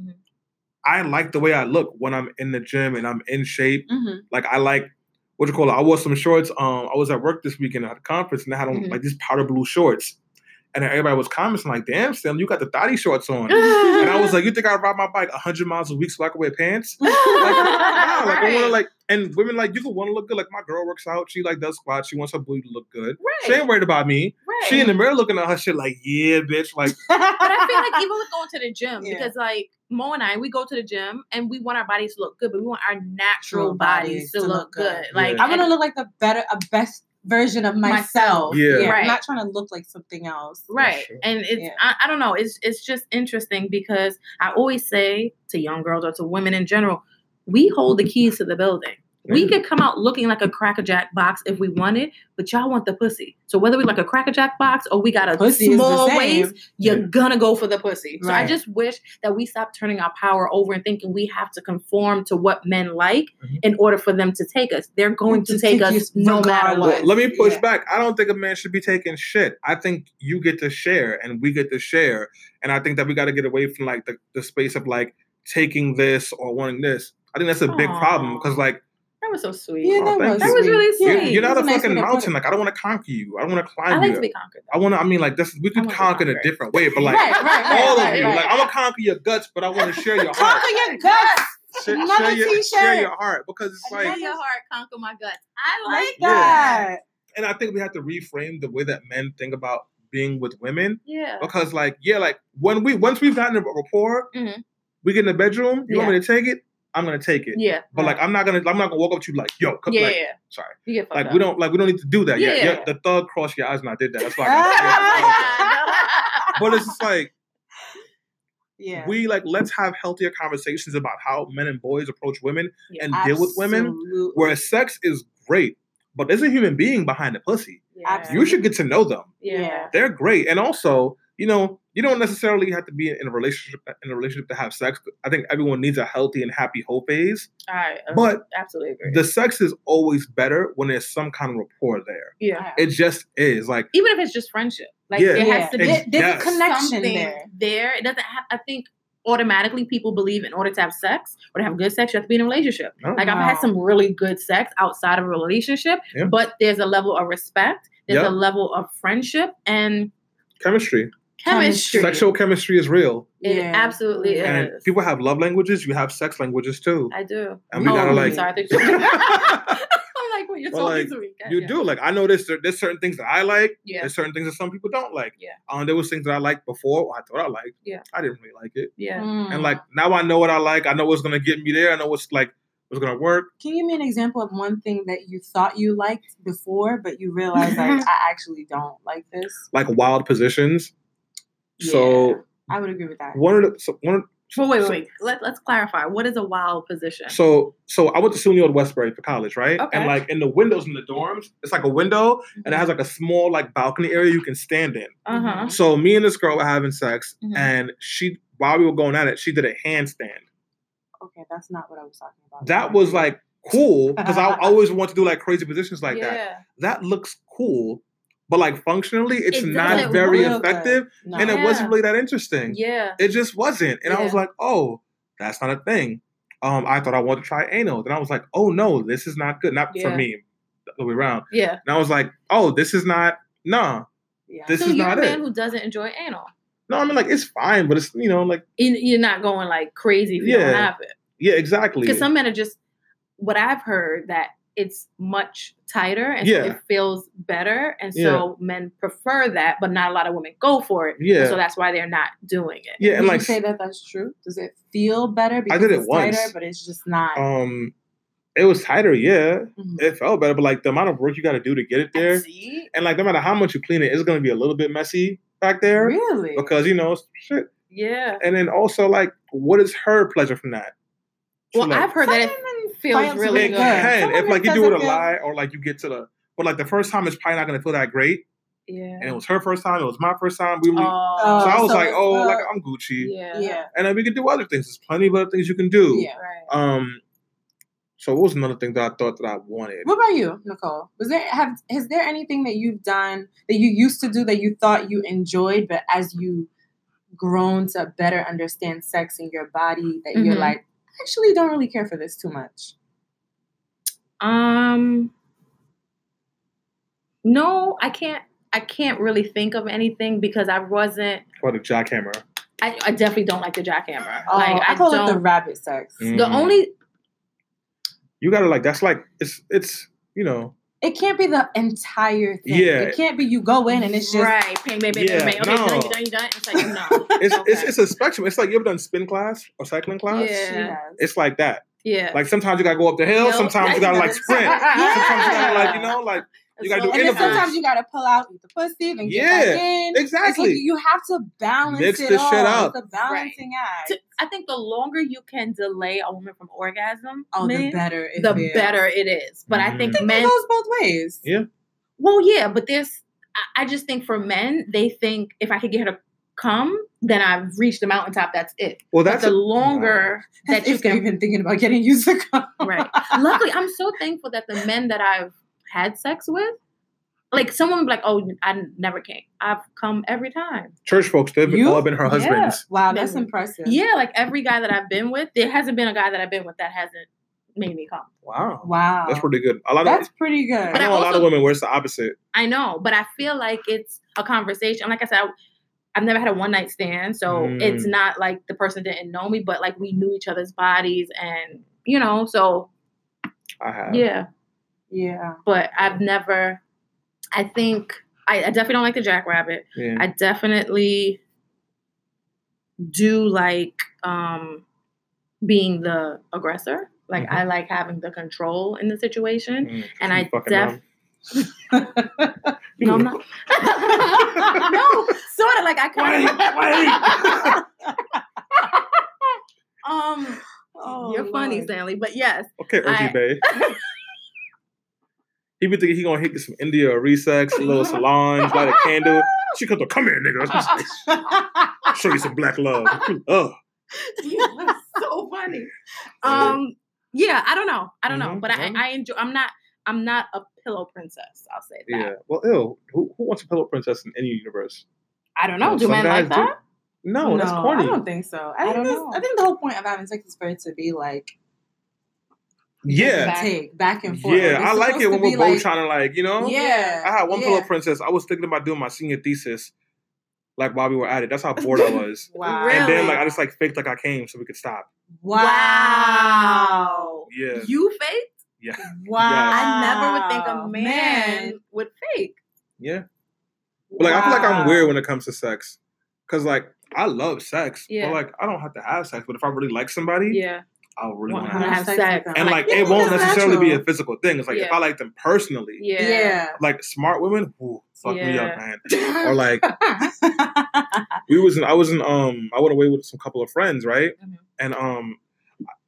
I like the way I look when I'm in the gym and I'm in shape. Like I like what you call it. I wore some shorts. Um, I was at work this weekend at a conference and I had on like these powder blue shorts. And everybody was commenting like, "Damn, Sam, you got the thotty shorts on." And I was like, "You think I ride my bike 100 miles a week so I can wear pants?" Like, nah, like I want to like, and women like you can want to look good. Like my girl works out, she like does squats, she wants her booty to look good. She ain't worried about me. Right. She in the mirror looking at her shit like, "Yeah, bitch." Like, But I feel like even with going to the gym, Yeah. because like Mo and I, we go to the gym and we want our bodies to look good, but we want our natural Natural bodies, to, look good. Like Yeah. I want to look like the better, a best version of myself. Myself. Yeah. Right. I'm not trying to look like something else. right, true. and it's Yeah. I, I don't know. It's it's just interesting because I always say to young girls or to women in general, we hold the keys to the building. We could come out looking like a crackerjack box if we wanted, but y'all want the pussy. So whether we like a crackerjack box or we got a Pussy small waist, you're Yeah. gonna go for the pussy. So I just wish that we stop turning our power over and thinking we have to conform to what men like Mhm. in order for them to take us. They're going to, To take, take us you no matter regardless. what. Let me push Yeah. back. I don't think a man should be taking shit. I think you get to share and we get to share. And I think that we got to get away from like the, the space of like taking this or wanting this. I think that's a big problem because like That was so sweet. Yeah, Oh, that thank was you. That was sweet. really you're, sweet. you're not That's a a nice fucking way to put mountain. Like I don't want to conquer you. I don't want to I climb like you. to be conquered. I want to. I mean, like this. We I could conquer in a different way, but like Right, right, right, all right, of you. right. Like I'm gonna conquer your guts, but I want to share your heart. Conquer your guts. Share, Another share your, t-shirt. share your heart because it's Share like your heart, conquer my guts. I Like like Yeah. that. that. and I think we have to reframe the way that men think about being with women Yeah. because, like, yeah, like when we once we've gotten a rapport, Mhm. we get in the bedroom. You want me to take it? I'm gonna take it. Yeah. But like, I'm not gonna. I'm not gonna walk up to you like, yo, come, Yeah. like, yeah. sorry. Like up. we don't like we don't need to do that. Yeah, Yeah. yeah. The thug crossed your eyes and I did that. That's why. I but it's just like Yeah. we like let's have healthier conversations about how men and boys approach women and deal with women. Where sex is great, but there's a human being behind the pussy. Yeah. You should get to know them. Yeah. They're great, and also, you know, you don't necessarily have to be in a relationship in a relationship to have sex. I think everyone needs a healthy and happy whole phase. I But absolutely agree. the sex is always better when there's some kind of rapport there. yeah. It just is like Even if it's just friendship, like Yeah. there Yeah. has to be there's yes. a connection there. there. It doesn't have. I think automatically people believe in order to have sex or to have good sex, you have to be in a relationship. No. Like I've had some really good sex outside of a relationship, Yeah. but there's a level of respect, there's Yeah. a level of friendship and chemistry. Chemistry. Sexual chemistry is real. It Yeah. absolutely And is. people have love languages, you have sex languages too. I do. And we Oh, gotta I'm like sorry, I thought you- I'm like, well, you're Well, talking like, to me. You yeah. do. Like I know there's there's certain things that I like, Yeah. there's certain things that some people don't like. Yeah. Um, there was things that I liked before, I thought I liked. Yeah. I didn't really like it. Yeah. Mm. And like now I know what I like. I know what's gonna get me there. I know what's like what's gonna work. Can you give me an example of one thing that you thought you liked before, but you realized like I actually don't like this? Like wild positions. So I would agree with that. one of the so one of, But wait, wait, So- wait. Let, let's clarify. What is a wild position? so so I went to SUNY Old Westbury for college, right? Okay. And like in the windows in the dorms, it's like a window and it has like a small like balcony area you can stand in. uh huh. So me and this girl were having sex, Mhm. and she while we were going at it, she did a handstand. Okay, that's not what I was talking about. That was like cool because I always want to do like crazy positions like that. yeah. That looks cool, but like functionally, it's It not very real effective, No. and it wasn't really that interesting. Yeah. It just wasn't, and I was like, oh, that's not a thing. Um, I thought I wanted to try anal, then I was like, oh no, this is not good, not for me, the other way around. Yeah. And I was like, oh, this is not, nah, yeah. this so is you're not a man it. who doesn't enjoy anal. No, I mean like it's fine, but it's you know like You- You're not going like crazy if you don't Yeah. have it. yeah, exactly. Because some men are just what I've heard that it's much tighter and Yeah. so it feels better. And so men prefer that, but not a lot of women go for it. And Yeah. so that's why they're not doing it. yeah, Would and you like say that that's true? Does it feel better because did it it's once. tighter, but it's just not? um, it was tighter, yeah. Mhm. It felt better, but like the amount of work you got to do to get it there, See? and like no matter how much you clean it, it's gonna be a little bit messy back there Really? because you know shit. Yeah. And then also like, what is her pleasure from that? So, Well, like, I've heard that it Some women feels really it good. can if like you do it it a feels- lie or like you get to the, but like the first time it's probably not gonna feel that great. Yeah. And it was her first time. It was my first time. We, we so Oh, I was so like, oh, the- like I'm Gucci. yeah. Yeah. And then we could do other things. There's plenty of other things you can do. Yeah. Right. Um. So what was another thing that I thought that I wanted? What about you, Nicole? Was there have is there anything that you've done that you used to do that you thought you enjoyed, but as you grown to better understand sex in your body, that you're Mhm. like, I actually don't really care for this too much. Um No, I can't I can't really think of anything because I wasn't Or the jackhammer. I, I definitely don't like the jackhammer. Oh, like I, call don't it the rabbit sex. Mm. the only You gotta like that's like it's it's you know It can't be the entire thing. Yeah. It can't be you go in and it's just right, bang, bang, bang, Yeah, bang, bang. Okay, you no. done, you done, you done. It's like no. it's it's Okay. it's a spectrum. It's like you ever done spin class or cycling class? she Yeah. It's like that. Yeah. Like sometimes you gotta go up the hill, Hill. sometimes you gotta like sprint. Sometimes you gotta like, you know, like you gotta do and then intervals. sometimes you gotta pull out the pussy, then get Yeah, back in. Exactly. like you have to balance Mix it the all. shit up. It's a balancing act. I think the longer you can delay a woman from orgasm, Oh, the better. It the is. better it is. But I Mhm. think I think men it goes both ways. Yeah. Well, yeah, but there's. I- I just think for men, they think if I could get her to come, then I've reached the mountaintop. That's it. Well But that's the a, longer that That you if they're can, even thinking about getting used to come. right? Luckily, I'm so thankful that the men that I've had sex with, like someone would be like, "Oh, I never came. I've come every time." church folks, they've You? all been her Yeah. husbands. Wow, that's Never. impressive. Yeah, like every guy that I've been with, there hasn't been a guy that I've been with that hasn't made me come. Wow. Wow. That's pretty good. A lot That's of pretty good. I But I know a lot of women where it's the opposite. I know, but I feel like it's a conversation. Like I said, I, I've never had a one night stand, so Mm. it's not like the person didn't know me, but like we knew each other's bodies, and you know, so I have. yeah. Yeah. But I've never I think I, I definitely don't like the jackrabbit. Yeah. I definitely do like um being the aggressor. Like Mhm. I like having the control in the situation. Mm, And I fucking def- No, I'm not. no, sort of like I kind of. um, Oh, you're funny, Lord. Stanley. But yes, Okay, Urgy I- Bay. He be thinking he gonna hit you some India or Resex, a little Solange, light a candle. She comes to come here, nigga. I'll show you some black love. Oh, you're so funny. Um, yeah, I don't know. I don't know, Mhm, but I, yeah. I enjoy. I'm not. I'm not a pillow princess. I'll say that. yeah. Well, ew. Who, who wants a pillow princess in any universe? I don't know. Well, do some men like guys do. that? No, that's corny. I don't think so. I, I think don't know. I think the whole point of having sex is for it to be like yeah, back, take back and forth. yeah. It's I like it when we're both like- trying to like, you know. Yeah, I had one yeah. pillow princess. I was thinking about doing my senior thesis, like while we were at it. That's how bored I was. Wow. And then like I just like faked like I came so we could stop. wow. Yeah, You fake? yeah, Wow. Yeah. I never would think a man, would fake. yeah. But like I feel like I'm weird when it comes to sex, cause like I love sex, Yeah. but like I don't have to have sex. But if I really like somebody, Yeah. I'll really Want want to to have. have sex sex. And like Yeah, it won't that's necessarily be a physical thing. It's like if I like them personally, Yeah. Yeah. like smart women, ooh, fuck me up, man. Or like we was in, I was in um I went away with some couple of friends, right? Mhm. And um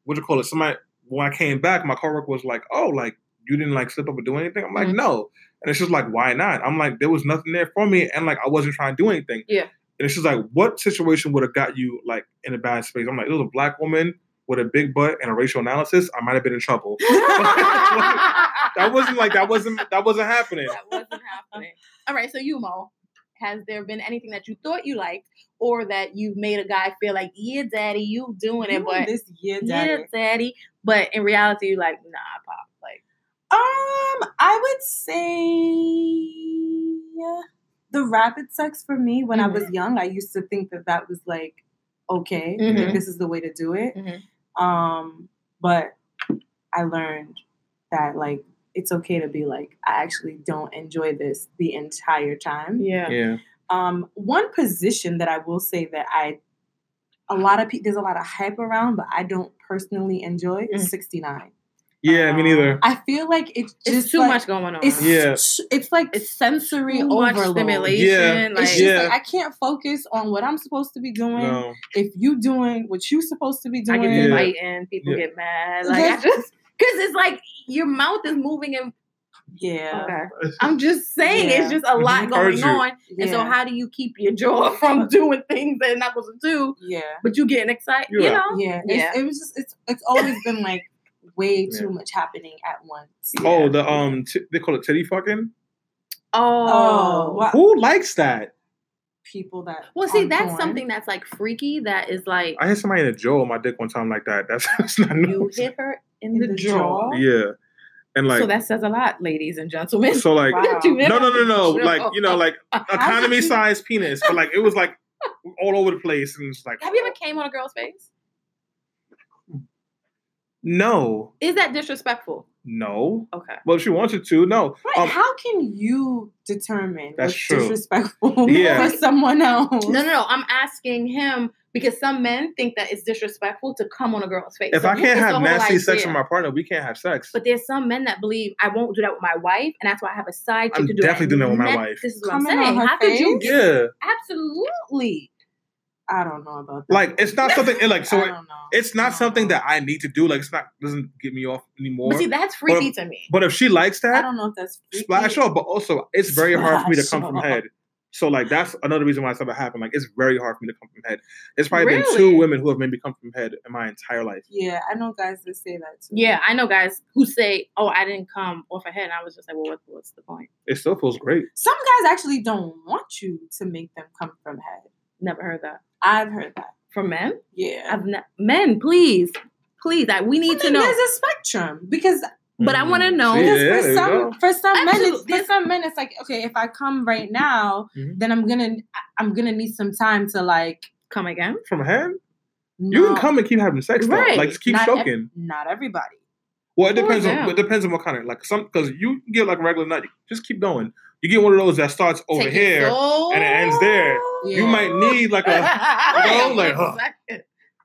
what do you call it? Somebody when I came back, my coworker was like, Oh, like you didn't like slip up or do anything? I'm like, Mhm. no. And it's just like, why not? I'm like, there was nothing there for me, and like I wasn't trying to do anything. Yeah. And it's just like, what situation would have got you like in a bad space? I'm like, it was a black woman with a big butt and a racial analysis. I might have been in trouble. that wasn't like that wasn't that wasn't happening. that wasn't happening. All right, so you Mo, has there been anything that you thought you liked, or that you've made a guy feel like, yeah, daddy, you doing it, but this yeah, daddy. yeah, daddy, but in reality, you're like, nah, pop, like, Um, I would say the rapid sex for me when I Mhm. was young. I used to think that that was like okay, Mhm. that this is the way to do it. Mhm. Um, but I learned that like it's okay to be like I actually don't enjoy this the entire time. yeah, Yeah. Um, one position that I will say that I a lot of people there's a lot of hype around, but I don't personally enjoy Mm. is 69. Yeah, me neither. Um, I feel like it's just it's too like- much going on. it's Yeah. it's like It's sensory too much overload. stimulation. Yeah. Like, It's just Yeah. like I can't focus on what I'm supposed to be doing. No. If you doing what you supposed to be I doing, get Yeah. biting, people Yeah. get mad. Like, I just because it's like your mouth is moving and yeah, okay. I'm just saying, Yeah. it's just a lot going Heard you. on. yeah, And so, how do you keep your jaw from doing things that you're not supposed to do, yeah, but you getting excited? You Yeah. know? yeah. Yeah. It's, it was just it's it's always been like way Yeah. too much happening at once. Oh, the um, t- they call it titty fucking. Oh, Oh, wow. Who likes that? people that well, see, that's porn. something that's like freaky. That is like I hit somebody in the jaw on my dick one time like that. That's, that's not new. you hit her in, In the, the jaw. jaw? Yeah, and like so that says a lot, ladies and gentlemen. so like Wow. No no no no like you know like economy you- size penis, but like it was like all over the place and it's like Have you ever came on a girl's face? No Is that disrespectful? no. Okay. Well, if she wanted to, no. Right, Um, how can you determine That's what's true. disrespectful Yeah. for someone else? No, no, no. I'm asking him because some men think that it's disrespectful to come on a girl's face. if So I can't have whole nasty sex with my partner, we can't have sex. But there's some men that believe I won't do that with my wife, and that's why I have a side chick I'm to do definitely that. doing that with my Ne- wife. This is what Coming I'm saying. her How could you yeah, absolutely? I don't know about that. like it's not something like so. I It, don't know. it's not don't something know. that I need to do. Like it's not doesn't get me off anymore. But see, that's But freaky if- to me. But if she likes that, I don't know if that's freaky. splash off. But also, it's very hard for me to come from head. So like that's another reason why it's never happened. Like it's very hard for me to come from head. There's probably been two women who have made me come from head in my entire life. Yeah, I know guys that say that too. Yeah, I know guys who say, "Oh, I didn't come off a head." And I was just like, "Well, what, what's the point?" It still feels great. Some guys actually don't want you to make them come from head. Never heard that I've heard that. from men. Yeah. I've ne- men, please, please. I, we I need to know. There's a spectrum because But I wanna know- because yeah, there for you some go. for some men it's, for some men it's like okay if I come right now Mhm. then I'm gonna I'm gonna need some time to like Come again? from him. no, You can come and keep having sex though. Like just keep not ev- not everybody Well, it Cool depends down. on it depends on what kind of like some because you get like a regular nut. Just keep going. You get one of those that starts over Take here. slow. and it ends there. Yeah. You might need like a, Right, know, like, huh.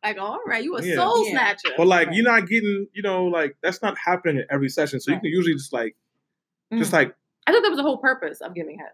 like, all right, you a Yeah. soul Yeah. snatcher. but like Right. you're not getting, you know, like that's not happening in every session. So you can usually just like, just Mm. like I thought that was the whole purpose of giving head.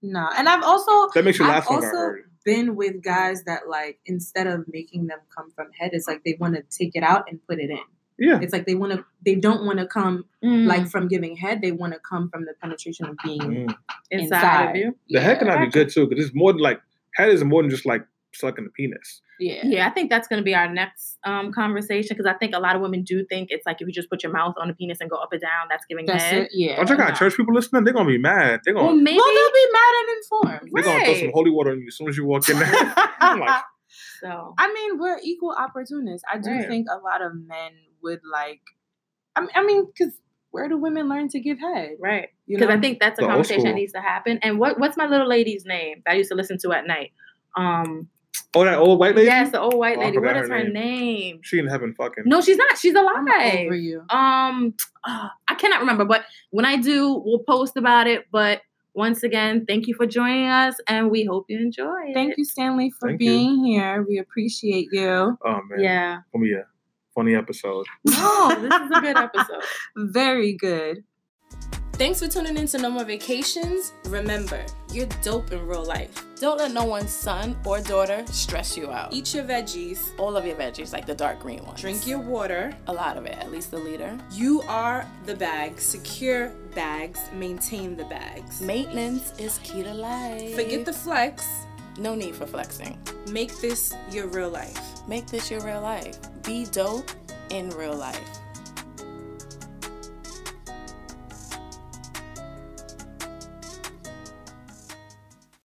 No, and I've also that makes you laugh. I've last longer. I also been with guys that like instead of making them come from head, it's like they want to take it out and put it in. Yeah, It's like they want to, they don't want to come Mm. like from giving head. They want to come from the penetration of being Mm. inside, inside. of you. the head can Yeah. be good too because it's more than like head is more than just like sucking the penis. Yeah. Yeah, I think that's going to be our next um, conversation because I think a lot of women do think it's like if you just put your mouth on the penis and go up and down, that's giving That's head. it. Yeah. Don't you got church people listening? They're gonna be mad. They're gonna Well, maybe. Well, they'll be mad and informed. they're gonna throw some holy water on you as soon as you walk in there. I'm like, so I mean, we're equal opportunists. I do Right. think a lot of men would like. I mean, I mean, because where do women learn to give head? right because? I think that's a The conversation that needs to happen. And what what's my little lady's name that I used to listen to at night? Um, oh, that old white lady. yes, the old white Oh, lady. What forgot is her her name. name? she in heaven fucking. No, she's not. She's I'm alive. over you. Um, uh, I cannot remember, but when I do, we'll post about it. But once again, thank you for joining us, and we hope you enjoy it. Thank you, Stanley, for Thank you. being here. We appreciate you. Oh man, Yeah. gonna be a funny episode. No, oh, this is a good episode. Very good. Thanks for tuning in to No More Vacations. Remember, you're dope in real life. Don't let no one's son or daughter stress you out. Eat Eat your veggies, all of your veggies, like the dark green ones. drink your water. a lot of it, at least a liter. You are the bag. Secure bags, maintain the bags. Maintenance is key to life. Forget the flex. No need for flexing. Make this your real life. Make this your real life. Be dope in real life.